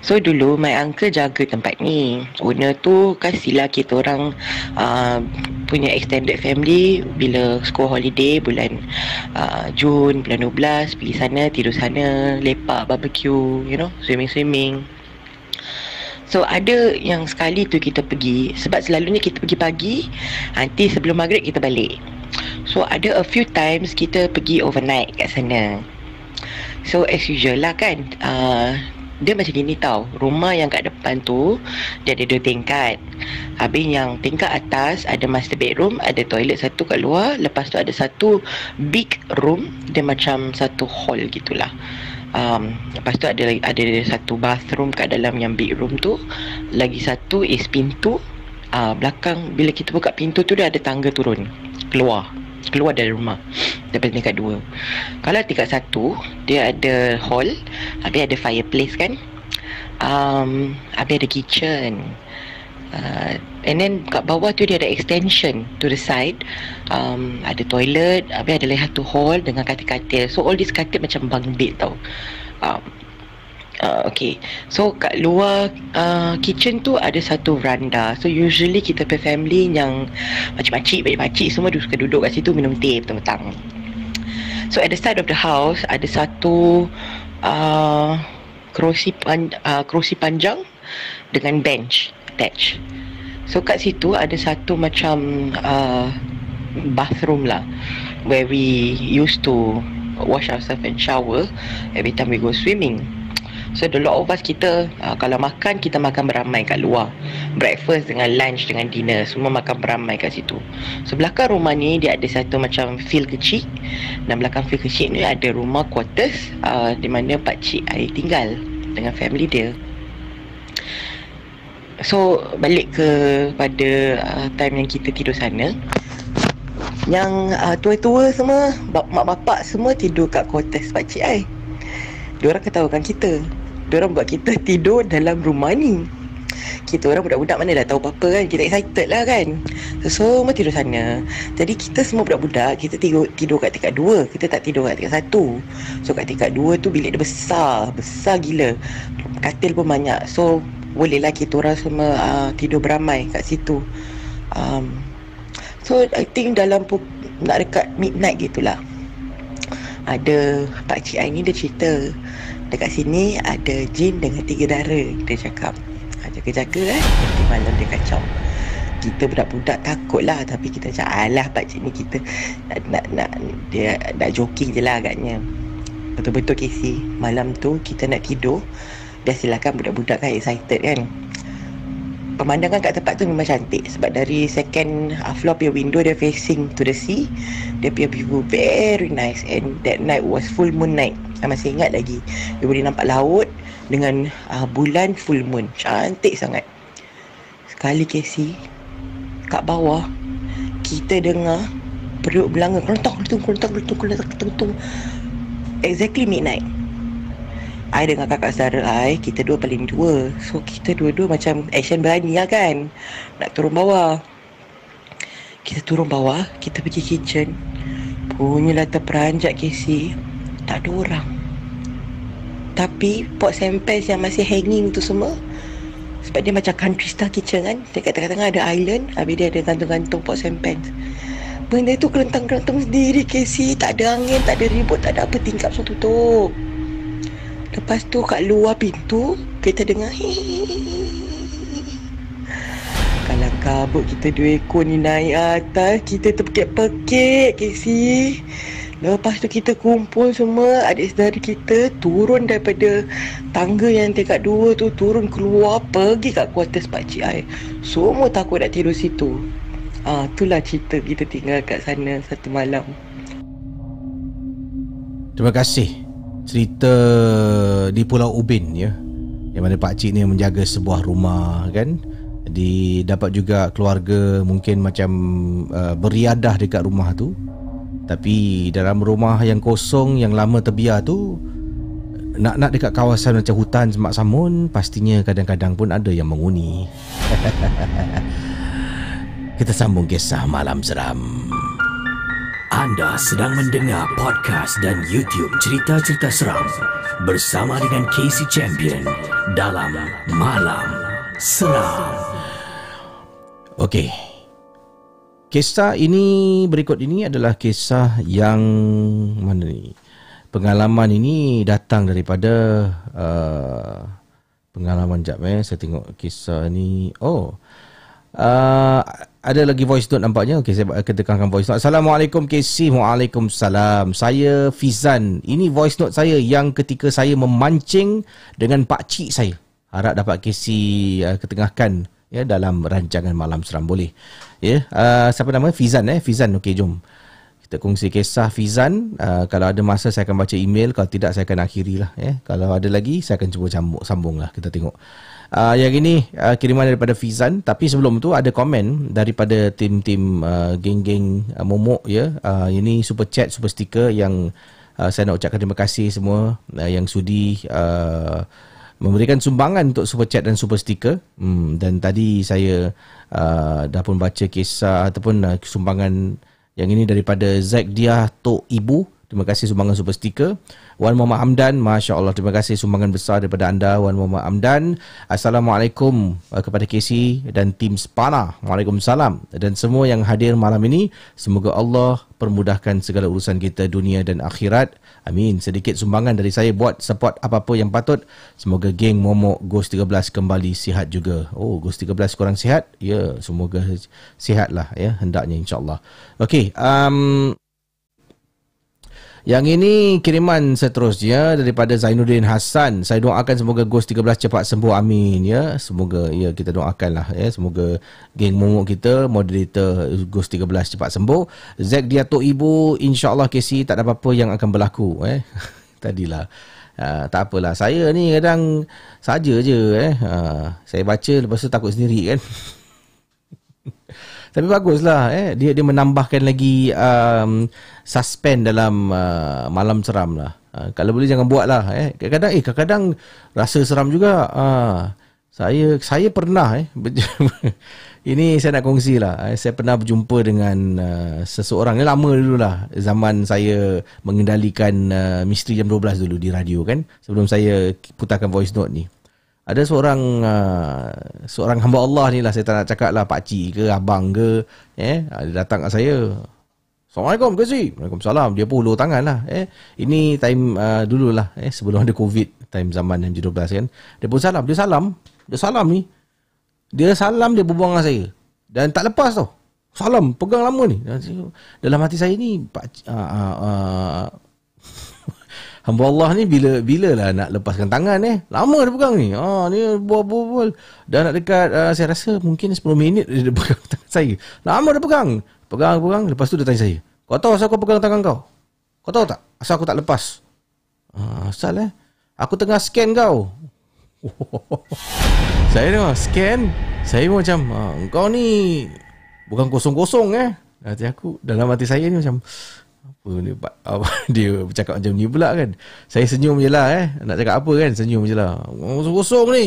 So dulu my uncle jaga tempat ni. Owner tu kasihlah kita orang uh, Punya extended family. Bila school holiday bulan uh, Jun bulan 12 Pergi sana tidur sana Lepak barbecue You know swimming-swimming. So ada yang sekali tu kita pergi Sebab selalunya kita pergi pagi Nanti sebelum maghrib kita balik. So ada a few times kita pergi overnight kat sana. So as usual lah kan uh, Dia macam gini tau. Rumah yang kat depan tu Dia ada dua tingkat. Habis yang tingkat atas Ada master bedroom Ada toilet satu kat luar. Lepas tu ada satu Big room. Dia macam satu hall gitulah. Um, Lepas tu ada ada satu bathroom kat dalam yang big room tu. Lagi satu is pintu. Uh, Belakang bila kita buka pintu tu dia ada tangga turun. Keluar Keluar dari rumah. Daripada tingkat dua. Kalau tingkat satu Dia ada hall Habis ada fireplace kan? Um, Habis ada kitchen. Uh, and then kat bawah tu dia ada extension to the side. Um, ada toilet habis ada satu hall dengan katil-katil. So all this katil macam bunk bed tau. Um, uh, okay so kat luar uh, kitchen tu ada satu veranda so usually kita per family yang makcik-makcik baik-makcik semua suka duduk kat situ minum teh petang-petang so at the side of the house ada satu uh, kerusi, pan, uh, kerusi panjang dengan bench attached. So kat situ ada satu macam uh, bathroom lah where we used to wash ourselves and shower every time we go swimming. So the lot of us kita uh, kalau makan kita makan beramai kat luar. Breakfast dengan lunch dengan dinner semua makan beramai kat situ. So belakang rumah ni dia ada satu macam field kecil dan belakang field kecil ni ada rumah quarters uh, di mana pak cik ai tinggal dengan family dia. So balik ke pada uh, time yang kita tidur sana Yang uh, tua-tua semua Mak bapak semua tidur kat quarters pakcik ai Diorang ketawakan kita. Diorang buat kita tidur dalam rumah ni. Kita orang budak-budak mana dah tahu apa-apa kan? Kita excited lah kan? So semua tidur sana. Jadi kita semua budak-budak Kita tidur, tidur kat tingkat dua. Kita tak tidur kat tingkat satu. So kat tingkat dua tu bilik dia besar. Besar gila. Katil pun banyak. So bolehlah kita orang semua uh, tidur beramai kat situ. Um, so I think dalam pu- nak dekat midnight gitulah. Ada Pak Cik Aini dia cerita dekat sini ada jin dengan tiga dara dia cakap. Ha, jaga-jaga eh nanti malam dia kacau. Kita budak-budak takut lah Tapi kita cakap Alah pakcik ni kita nak, nak, nak Dia nak joking je lah agaknya Betul-betul Casey Malam tu kita nak tidur biasalah kan budak-budak kan excited kan pemandangan kat tempat tu memang cantik sebab dari second floor punya window dia facing to the sea. Dia punya view very nice and that night was full moon night. Saya masih ingat lagi. Dia boleh nampak laut dengan uh, bulan full moon. Cantik sangat. Sekali Casey kat bawah kita dengar perut belanga kelontong kelontong kelontong kelontong kelontong exactly midnight I dengan kakak saudara I Kita dua paling dua. So kita dua-dua macam Action berani lah kan. Nak turun bawah. Kita turun bawah Kita pergi kitchen. Punyalah terperanjat Casey Tak ada orang. Tapi Pot samples yang masih hanging tu semua Sebab dia macam country style kitchen kan. Dekat tengah-tengah ada island Habis dia ada gantung-gantung pot samples Benda tu kelentang-kelentang sendiri Casey Tak ada angin Tak ada ribut Tak ada apa. Tingkap semua tutup Lepas tu kat luar pintu Kita dengar Kalau kabut kita dua ekor ni naik atas Kita terpekik-pekik Casey Lepas tu kita kumpul semua Adik saudara kita Turun daripada Tangga yang tingkat dua tu Turun keluar Pergi kat quarters pakcik I Semua takut nak tidur situ. Ah, itulah cerita kita tinggal kat sana satu malam. Terima kasih cerita di Pulau Ubin ya. Yang mana pak cik ni menjaga sebuah rumah kan. Jadi dapat juga keluarga mungkin macam uh, beriadah dekat rumah tu. Tapi dalam rumah yang kosong yang lama terbiar tu nak-nak dekat kawasan macam hutan semak samun pastinya kadang-kadang pun ada yang menguni. [laughs] Kita sambung kisah malam seram. Anda sedang mendengar podcast dan YouTube cerita-cerita seram bersama dengan Casey Champion dalam Malam Seram. Okey. Kisah ini berikut ini adalah kisah yang mana ni? Pengalaman ini datang daripada uh, pengalaman jap eh saya tengok kisah ni. Oh. Uh, ada lagi voice note nampaknya. Okey, saya akan tekankan voice note. Assalamualaikum KC. Waalaikumsalam. Saya Fizan. Ini voice note saya yang ketika saya memancing dengan pak cik saya. Harap dapat KC uh, ketengahkan ya dalam rancangan malam seram boleh. Ya, uh, siapa nama? Fizan eh. Fizan. Okey, jom. Kita kongsi kisah Fizan. Uh, kalau ada masa saya akan baca email. Kalau tidak saya akan akhiri lah. Ya. Kalau ada lagi saya akan cuba sambung, sambung lah. Kita tengok. Uh, yang ini uh, kiriman daripada Fizan. Tapi sebelum tu ada komen daripada tim-tim uh, geng-geng uh, momok ya. Uh, ini super chat super sticker yang uh, saya nak ucapkan terima kasih semua. Uh, yang sudi uh, memberikan sumbangan untuk super chat dan super sticker. Hmm, dan tadi saya uh, dah pun baca kisah ataupun uh, sumbangan yang ini daripada Zack Dia Tok Ibu Terima kasih sumbangan super sticker. Wan Muhammad Hamdan, Masya Allah. Terima kasih sumbangan besar daripada anda, Wan Muhammad Hamdan. Assalamualaikum uh, kepada Casey dan tim Spana. Waalaikumsalam. Dan semua yang hadir malam ini, semoga Allah permudahkan segala urusan kita dunia dan akhirat. Amin. Sedikit sumbangan dari saya buat support apa-apa yang patut. Semoga geng Momok Ghost 13 kembali sihat juga. Oh, Ghost 13 kurang sihat? Ya, semoga sihatlah ya. Hendaknya insyaAllah. Okey. Um, yang ini kiriman seterusnya daripada Zainuddin Hassan. Saya doakan semoga Ghost 13 cepat sembuh. Amin ya. Semoga ya kita doakanlah ya. Semoga geng momok kita moderator Ghost 13 cepat sembuh. Zack dia tok ibu insya-Allah Casey tak ada apa-apa yang akan berlaku eh. [laughs] Tadilah. Uh, tak apalah. Saya ni kadang saja je eh. Uh, saya baca lepas tu takut sendiri kan. [laughs] Tapi baguslah eh dia dia menambahkan lagi um, suspend dalam uh, malam seram lah. Uh, kalau boleh jangan buat lah eh. Kadang-kadang eh kadang-kadang rasa seram juga. Uh, saya saya pernah eh [laughs] ini saya nak kongsi lah. Eh, saya pernah berjumpa dengan uh, seseorang ni lama dulu lah zaman saya mengendalikan uh, misteri jam 12 dulu di radio kan sebelum saya putarkan voice note ni ada seorang uh, seorang hamba Allah ni lah saya tak nak cakap lah pak cik ke abang ke eh dia datang kat saya. Assalamualaikum ke si Waalaikumsalam. Dia pun ulur tangan lah eh. Ini time uh, dulu lah eh sebelum ada covid time zaman MJ12 kan. Dia pun salam. Dia salam. Dia salam ni. Dia salam dia berbuang dengan saya. Dan tak lepas tau. Salam. Pegang lama ni. Dalam hati saya ni pak uh, uh, uh, hamba Allah ni bila bila lah nak lepaskan tangan eh. Lama dia pegang ni. Ha ni bual-bual dah nak dekat uh, saya rasa mungkin 10 minit dia pegang [laughs] tangan saya. Lama dia pegang. Pegang pegang. Lepas tu dia tanya saya kau tahu asal aku pegang tangan kau? Kau tahu tak asal aku tak lepas? Ha, asal eh. Aku tengah scan kau. [laughs] Saya tengok scan. Saya macam ha, kau ni bukan kosong-kosong eh. Hati aku dalam hati saya ni macam apa ni [laughs] dia bercakap macam ni pula kan? Saya senyum je lah eh. Nak cakap apa kan? Senyum je lah. Kosong-kosong ni.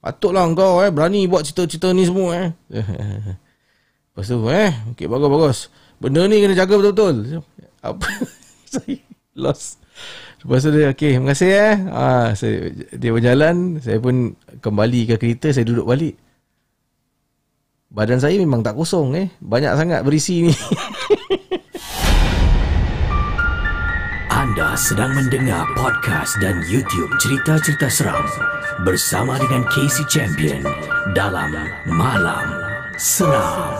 Patutlah kau eh. Berani buat cerita-cerita ni semua eh. [laughs] Lepas tu eh. Ok bagus-bagus benda ni kena jaga betul-betul. Apa? [laughs] Saya lost. Lepas tu dia ok terima kasih eh. Ha, saya, dia berjalan. Saya pun kembali ke kereta saya duduk balik. Badan saya memang tak kosong eh. Banyak sangat berisi ni Anda sedang mendengar podcast dan YouTube cerita-cerita seram bersama dengan Casey Champion dalam Malam Seram.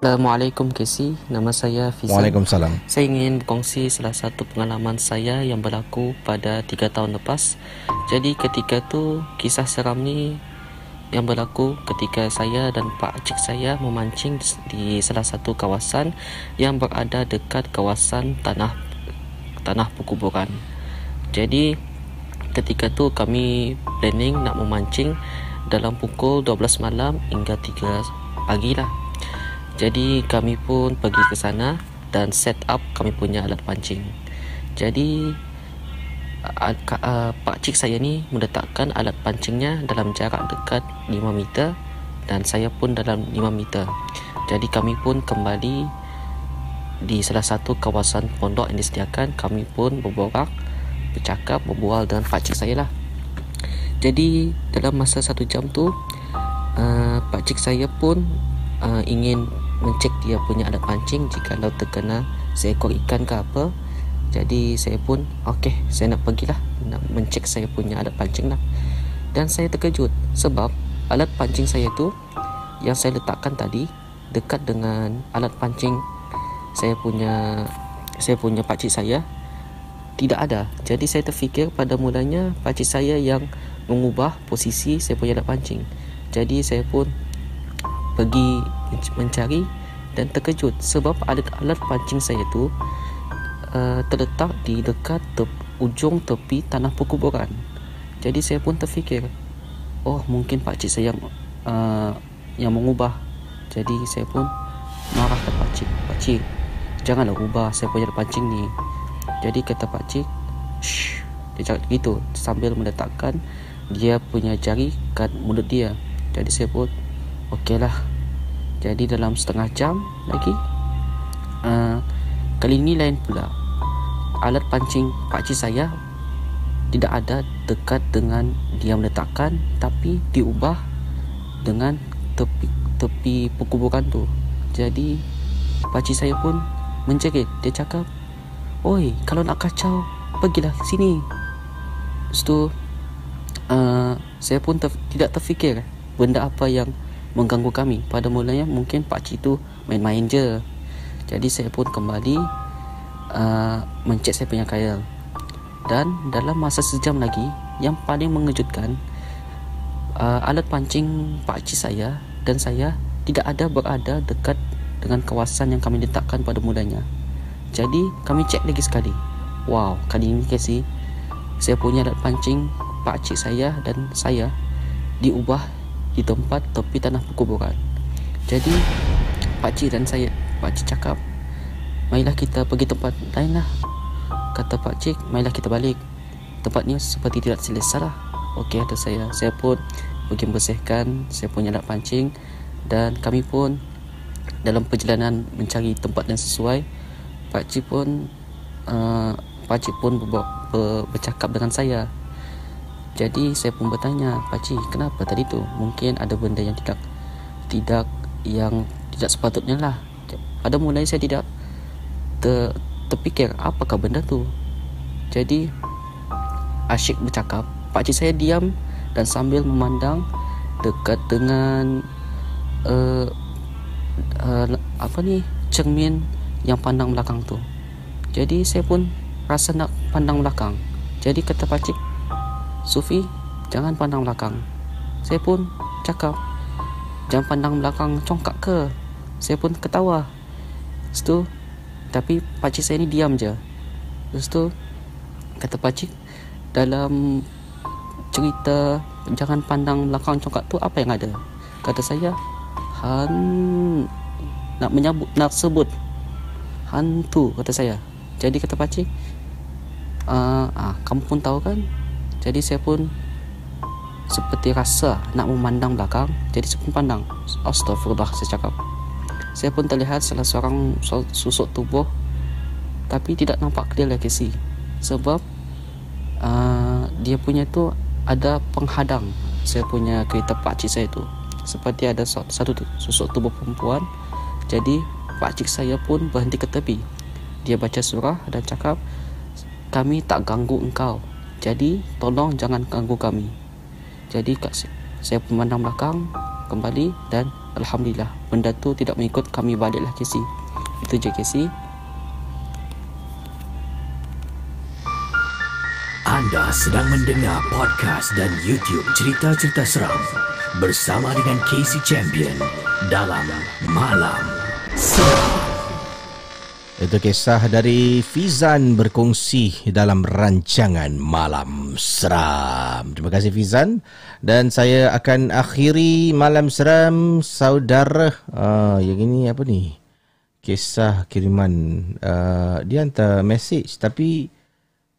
Assalamualaikum Casey, nama saya Fizan. Waalaikumsalam. Saya ingin berkongsi salah satu pengalaman saya yang berlaku pada 3 tahun lepas. Jadi ketika tu kisah seram ni yang berlaku ketika saya dan pak cik saya memancing di salah satu kawasan yang berada dekat kawasan tanah tanah perkuburan. Jadi ketika tu kami planning nak memancing dalam pukul 12 malam hingga 3 pagi lah. Jadi kami pun pergi ke sana dan set up kami punya alat pancing. Jadi uh, uh, pak cik saya ni meletakkan alat pancingnya dalam jarak dekat 5 meter dan saya pun dalam 5 meter. Jadi kami pun kembali di salah satu kawasan pondok yang disediakan. Kami pun berborak bercakap berbual dengan pak cik saya lah. Jadi dalam masa satu jam tu uh, pak cik saya pun uh, ingin mencek dia punya alat pancing jika terkena seekor ikan ke apa jadi saya pun okey saya nak pergilah nak mencek saya punya alat pancing lah dan saya terkejut sebab alat pancing saya tu yang saya letakkan tadi dekat dengan alat pancing saya punya saya punya pakcik saya tidak ada. Jadi saya terfikir pada mulanya pakcik saya yang mengubah posisi saya punya alat pancing. Jadi saya pun pergi mencari dan terkejut sebab alat-alat pancing saya tu uh, terletak di dekat te- ujung tepi tanah perkuburan. Jadi saya pun terfikir, oh mungkin pakcik saya yang uh, yang mengubah. Jadi saya pun marah ke pakcik. Pakcik, janganlah ubah saya punya pancing ni. Jadi kata pak cik, shh, dia cakap gitu sambil meletakkan dia punya jari kat mulut dia. Jadi saya pun okey lah. Jadi dalam setengah jam lagi, uh, kali ini lain pula. Alat pancing pak cik saya tidak ada dekat dengan dia meletakkan tapi diubah dengan tepi tepi perkuburan tu. Jadi pakcik saya pun menjerit. Dia cakap, Oi, kalau nak kacau, pergilah sini. Lepas tu, uh, saya pun ter- tidak terfikir benda apa yang mengganggu kami. Pada mulanya, mungkin Pak Cik tu main-main je. Jadi, saya pun kembali uh, mencek saya punya kail. Dan dalam masa sejam lagi, yang paling mengejutkan, uh, alat pancing Pak Cik saya dan saya tidak ada berada dekat dengan kawasan yang kami letakkan pada mulanya. Jadi kami cek lagi sekali Wow kali ini kasi Saya punya alat pancing Pak cik saya dan saya Diubah di tempat tepi tanah perkuburan Jadi Pak cik dan saya Pak cik cakap Marilah kita pergi tempat lain lah. Kata Pak cik Marilah kita balik. Tempat ni seperti tidak selesa lah. Okey kata saya. Saya pun pergi bersihkan Saya punya alat pancing. Dan kami pun Dalam perjalanan mencari tempat yang sesuai Pak Cik pun uh, Pak Cik pun ber, ber, bercakap dengan saya. Jadi saya pun bertanya Pak Cik kenapa tadi tu? Mungkin ada benda yang tidak tidak yang tidak sepatutnya lah. Pada mulai saya tidak ter, terfikir apakah benda tu jadi asyik bercakap Pak Cik saya diam dan sambil memandang dekat dengan uh, uh, apa ni cermin yang pandang belakang tu. Jadi saya pun rasa nak pandang belakang. Jadi kata pakcik, Sufi, jangan pandang belakang. Saya pun cakap, jangan pandang belakang congkak ke? Saya pun ketawa. Tu, tapi pakcik saya ni diam je. Lepas tu, kata pakcik, dalam cerita jangan pandang belakang congkak tu apa yang ada? Kata saya, Han nak menyebut nak sebut hantu kata saya jadi kata pakcik uh, ah, kamu pun tahu kan jadi saya pun seperti rasa nak memandang belakang jadi saya pun pandang astagfirullah saya cakap saya pun terlihat salah seorang susuk tubuh tapi tidak nampak clear sih sebab uh, dia punya tu ada penghadang saya punya kereta pakcik saya tu seperti ada satu susuk tubuh perempuan jadi pakcik saya pun berhenti ke tepi. Dia baca surah dan cakap, kami tak ganggu engkau. Jadi, tolong jangan ganggu kami. Jadi, saya memandang belakang kembali dan Alhamdulillah, benda tu tidak mengikut kami baliklah Casey. Itu je Casey. Anda sedang mendengar podcast dan YouTube cerita-cerita seram bersama dengan Casey Champion dalam Malam Itu kisah dari Fizan berkongsi dalam rancangan Malam Seram. Terima kasih Fizan. Dan saya akan akhiri Malam Seram saudara. Uh, yang ini apa ni? Kisah kiriman. Uh, dia hantar message tapi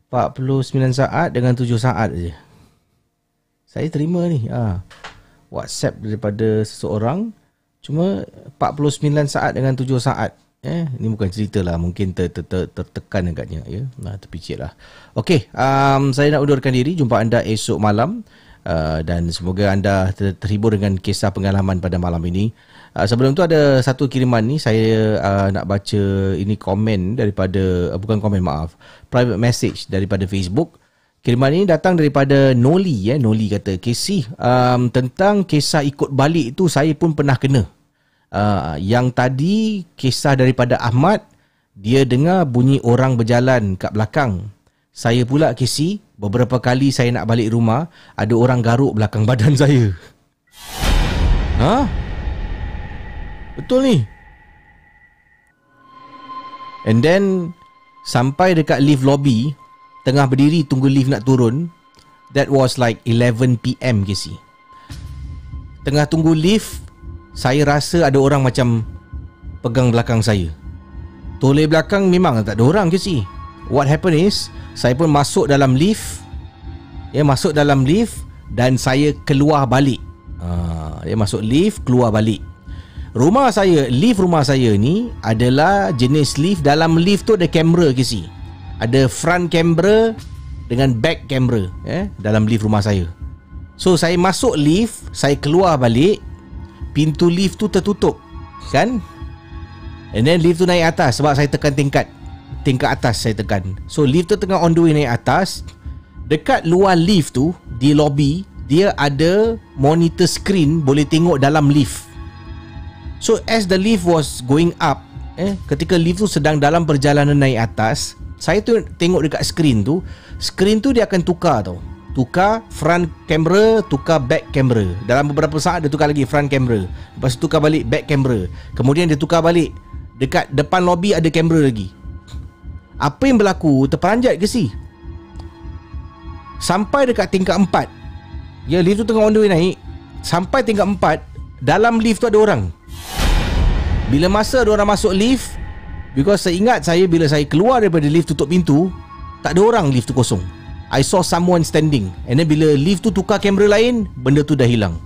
49 saat dengan 7 saat je. Saya terima ni. Uh, WhatsApp daripada seseorang. Cuma 49 saat dengan 7 saat. Eh, ni bukan cerita lah. Mungkin ter, ter, ter, tertekan agaknya. Ya? Nah, terpicit lah. Okey, um, saya nak undurkan diri. Jumpa anda esok malam. Uh, dan semoga anda ter, terhibur dengan kisah pengalaman pada malam ini. Uh, sebelum tu ada satu kiriman ni. Saya uh, nak baca ini komen daripada... Uh, bukan komen, maaf. Private message daripada Facebook. Kiriman ini datang daripada Noli. Ya. Noli kata, Casey, um, tentang kisah ikut balik tu saya pun pernah kena. Uh, yang tadi kisah daripada Ahmad dia dengar bunyi orang berjalan kat belakang. Saya pula kisi beberapa kali saya nak balik rumah ada orang garuk belakang badan [laughs] saya. Ha? Betul ni. And then sampai dekat lift lobby tengah berdiri tunggu lift nak turun that was like 11 PM kisi. Tengah tunggu lift saya rasa ada orang macam pegang belakang saya. Toleh belakang memang tak ada orang si. What happened is, saya pun masuk dalam lift. Ya, masuk dalam lift dan saya keluar balik. Ha, dia masuk lift, keluar balik. Rumah saya, lift rumah saya ni adalah jenis lift. Dalam lift tu ada kamera ke si. Ada front kamera dengan back kamera eh, dalam lift rumah saya. So, saya masuk lift, saya keluar balik pintu lift tu tertutup kan and then lift tu naik atas sebab saya tekan tingkat tingkat atas saya tekan so lift tu tengah on the way naik atas dekat luar lift tu di lobby dia ada monitor screen boleh tengok dalam lift so as the lift was going up eh ketika lift tu sedang dalam perjalanan naik atas saya tu tengok dekat screen tu screen tu dia akan tukar tau tukar front camera, tukar back camera. Dalam beberapa saat dia tukar lagi front camera. Lepas tu tukar balik back camera. Kemudian dia tukar balik dekat depan lobby ada kamera lagi. Apa yang berlaku? Terperanjat ke si? Sampai dekat tingkat 4. Ya, lift tu tengah on the way naik. Sampai tingkat 4, dalam lift tu ada orang. Bila masa ada orang masuk lift, because saya ingat saya bila saya keluar daripada lift tutup pintu, tak ada orang lift tu kosong. I saw someone standing And then bila lift tu tukar kamera lain Benda tu dah hilang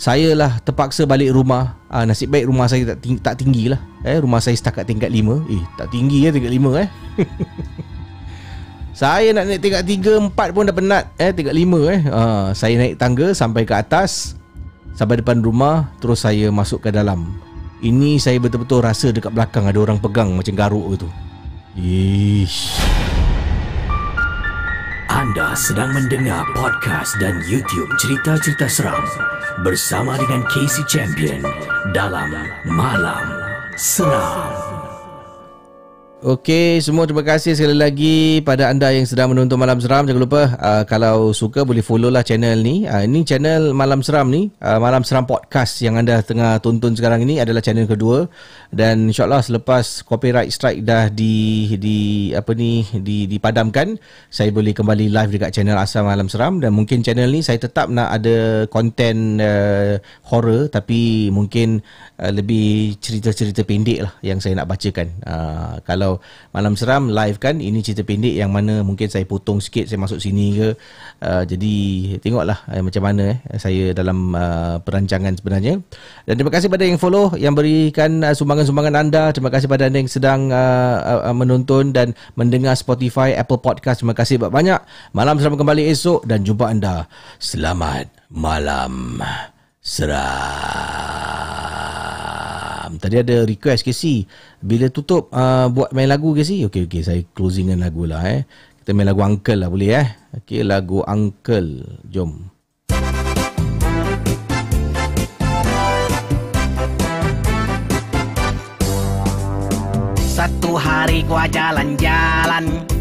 Saya lah terpaksa balik rumah. Ah, Nasib baik rumah saya tak tinggi, tak tinggi lah. Eh, Rumah saya setakat tingkat 5 Eh tak tinggi ya tingkat 5 eh. [laughs] Saya nak naik tingkat 3, 4 pun dah penat eh, Tingkat 5 eh. Ah, Saya naik tangga sampai ke atas Sampai depan rumah Terus saya masuk ke dalam. Ini saya betul-betul rasa dekat belakang Ada orang pegang macam garuk gitu Ish. Anda sedang mendengar podcast dan YouTube cerita-cerita seram bersama dengan Casey Champion dalam Malam Seram. Okey, semua terima kasih sekali lagi pada anda yang sedang menonton Malam Seram. Jangan lupa uh, kalau suka boleh follow lah channel ni. Uh, ini channel Malam Seram ni, uh, Malam Seram Podcast yang anda tengah tonton sekarang ini adalah channel kedua dan insyaallah selepas copyright strike dah di di apa ni di dipadamkan, saya boleh kembali live dekat channel Asal Malam Seram dan mungkin channel ni saya tetap nak ada konten uh, horror tapi mungkin uh, lebih cerita-cerita pendek lah yang saya nak bacakan. Uh, kalau kalau malam seram live kan ini cerita pendek yang mana mungkin saya potong sikit saya masuk sini ke. Uh, jadi tengoklah uh, macam mana eh saya dalam uh, perancangan sebenarnya. Dan terima kasih pada yang follow yang berikan uh, sumbangan-sumbangan anda. Terima kasih pada anda yang sedang uh, uh, menonton dan mendengar Spotify Apple Podcast. Terima kasih banyak malam seram kembali esok dan jumpa anda. Selamat malam. Seram Tadi ada request ke si Bila tutup uh, Buat main lagu ke si Okey okey Saya closing dengan lagu lah eh. Kita main lagu Uncle lah boleh eh. Okey lagu Uncle. Jom. Satu hari gua jalan-jalan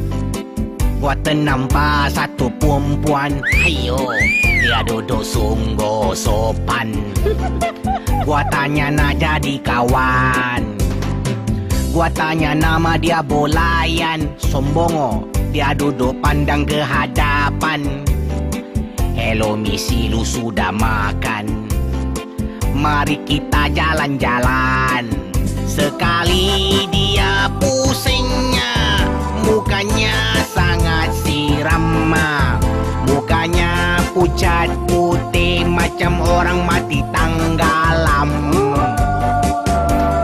Gua ternampak satu perempuan. Ayo Dia duduk sungguh sopan. Gua tanya nak jadi kawan. Gua tanya nama dia Bolayan. Sombongo Dia duduk pandang ke hadapan. Hello misi lu sudah makan. Mari kita jalan-jalan. Sekali dia pusingnya Mukanya sangat siram Mukanya pucat putih Macam orang mati tanggalam.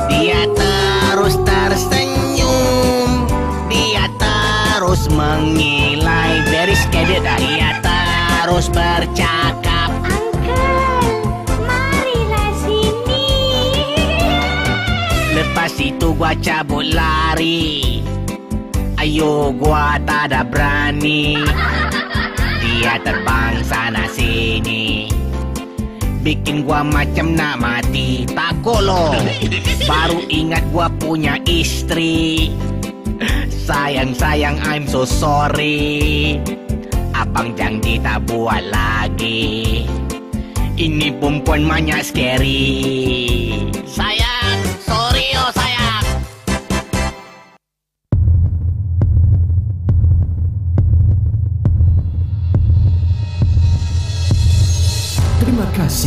Dia terus tersenyum Dia terus mengilai. Very scared Dia terus bercakap. Marilah sini. Lepas itu gua cabut lari Ayo gua tak ada berani. Dia terbang sana sini. Bikin gua macam nak mati Takut loh Baru ingat gua punya istri. Sayang sayang I'm so sorry. Abang janji tak buat lagi. Ini perempuan banyak scary. Sayang,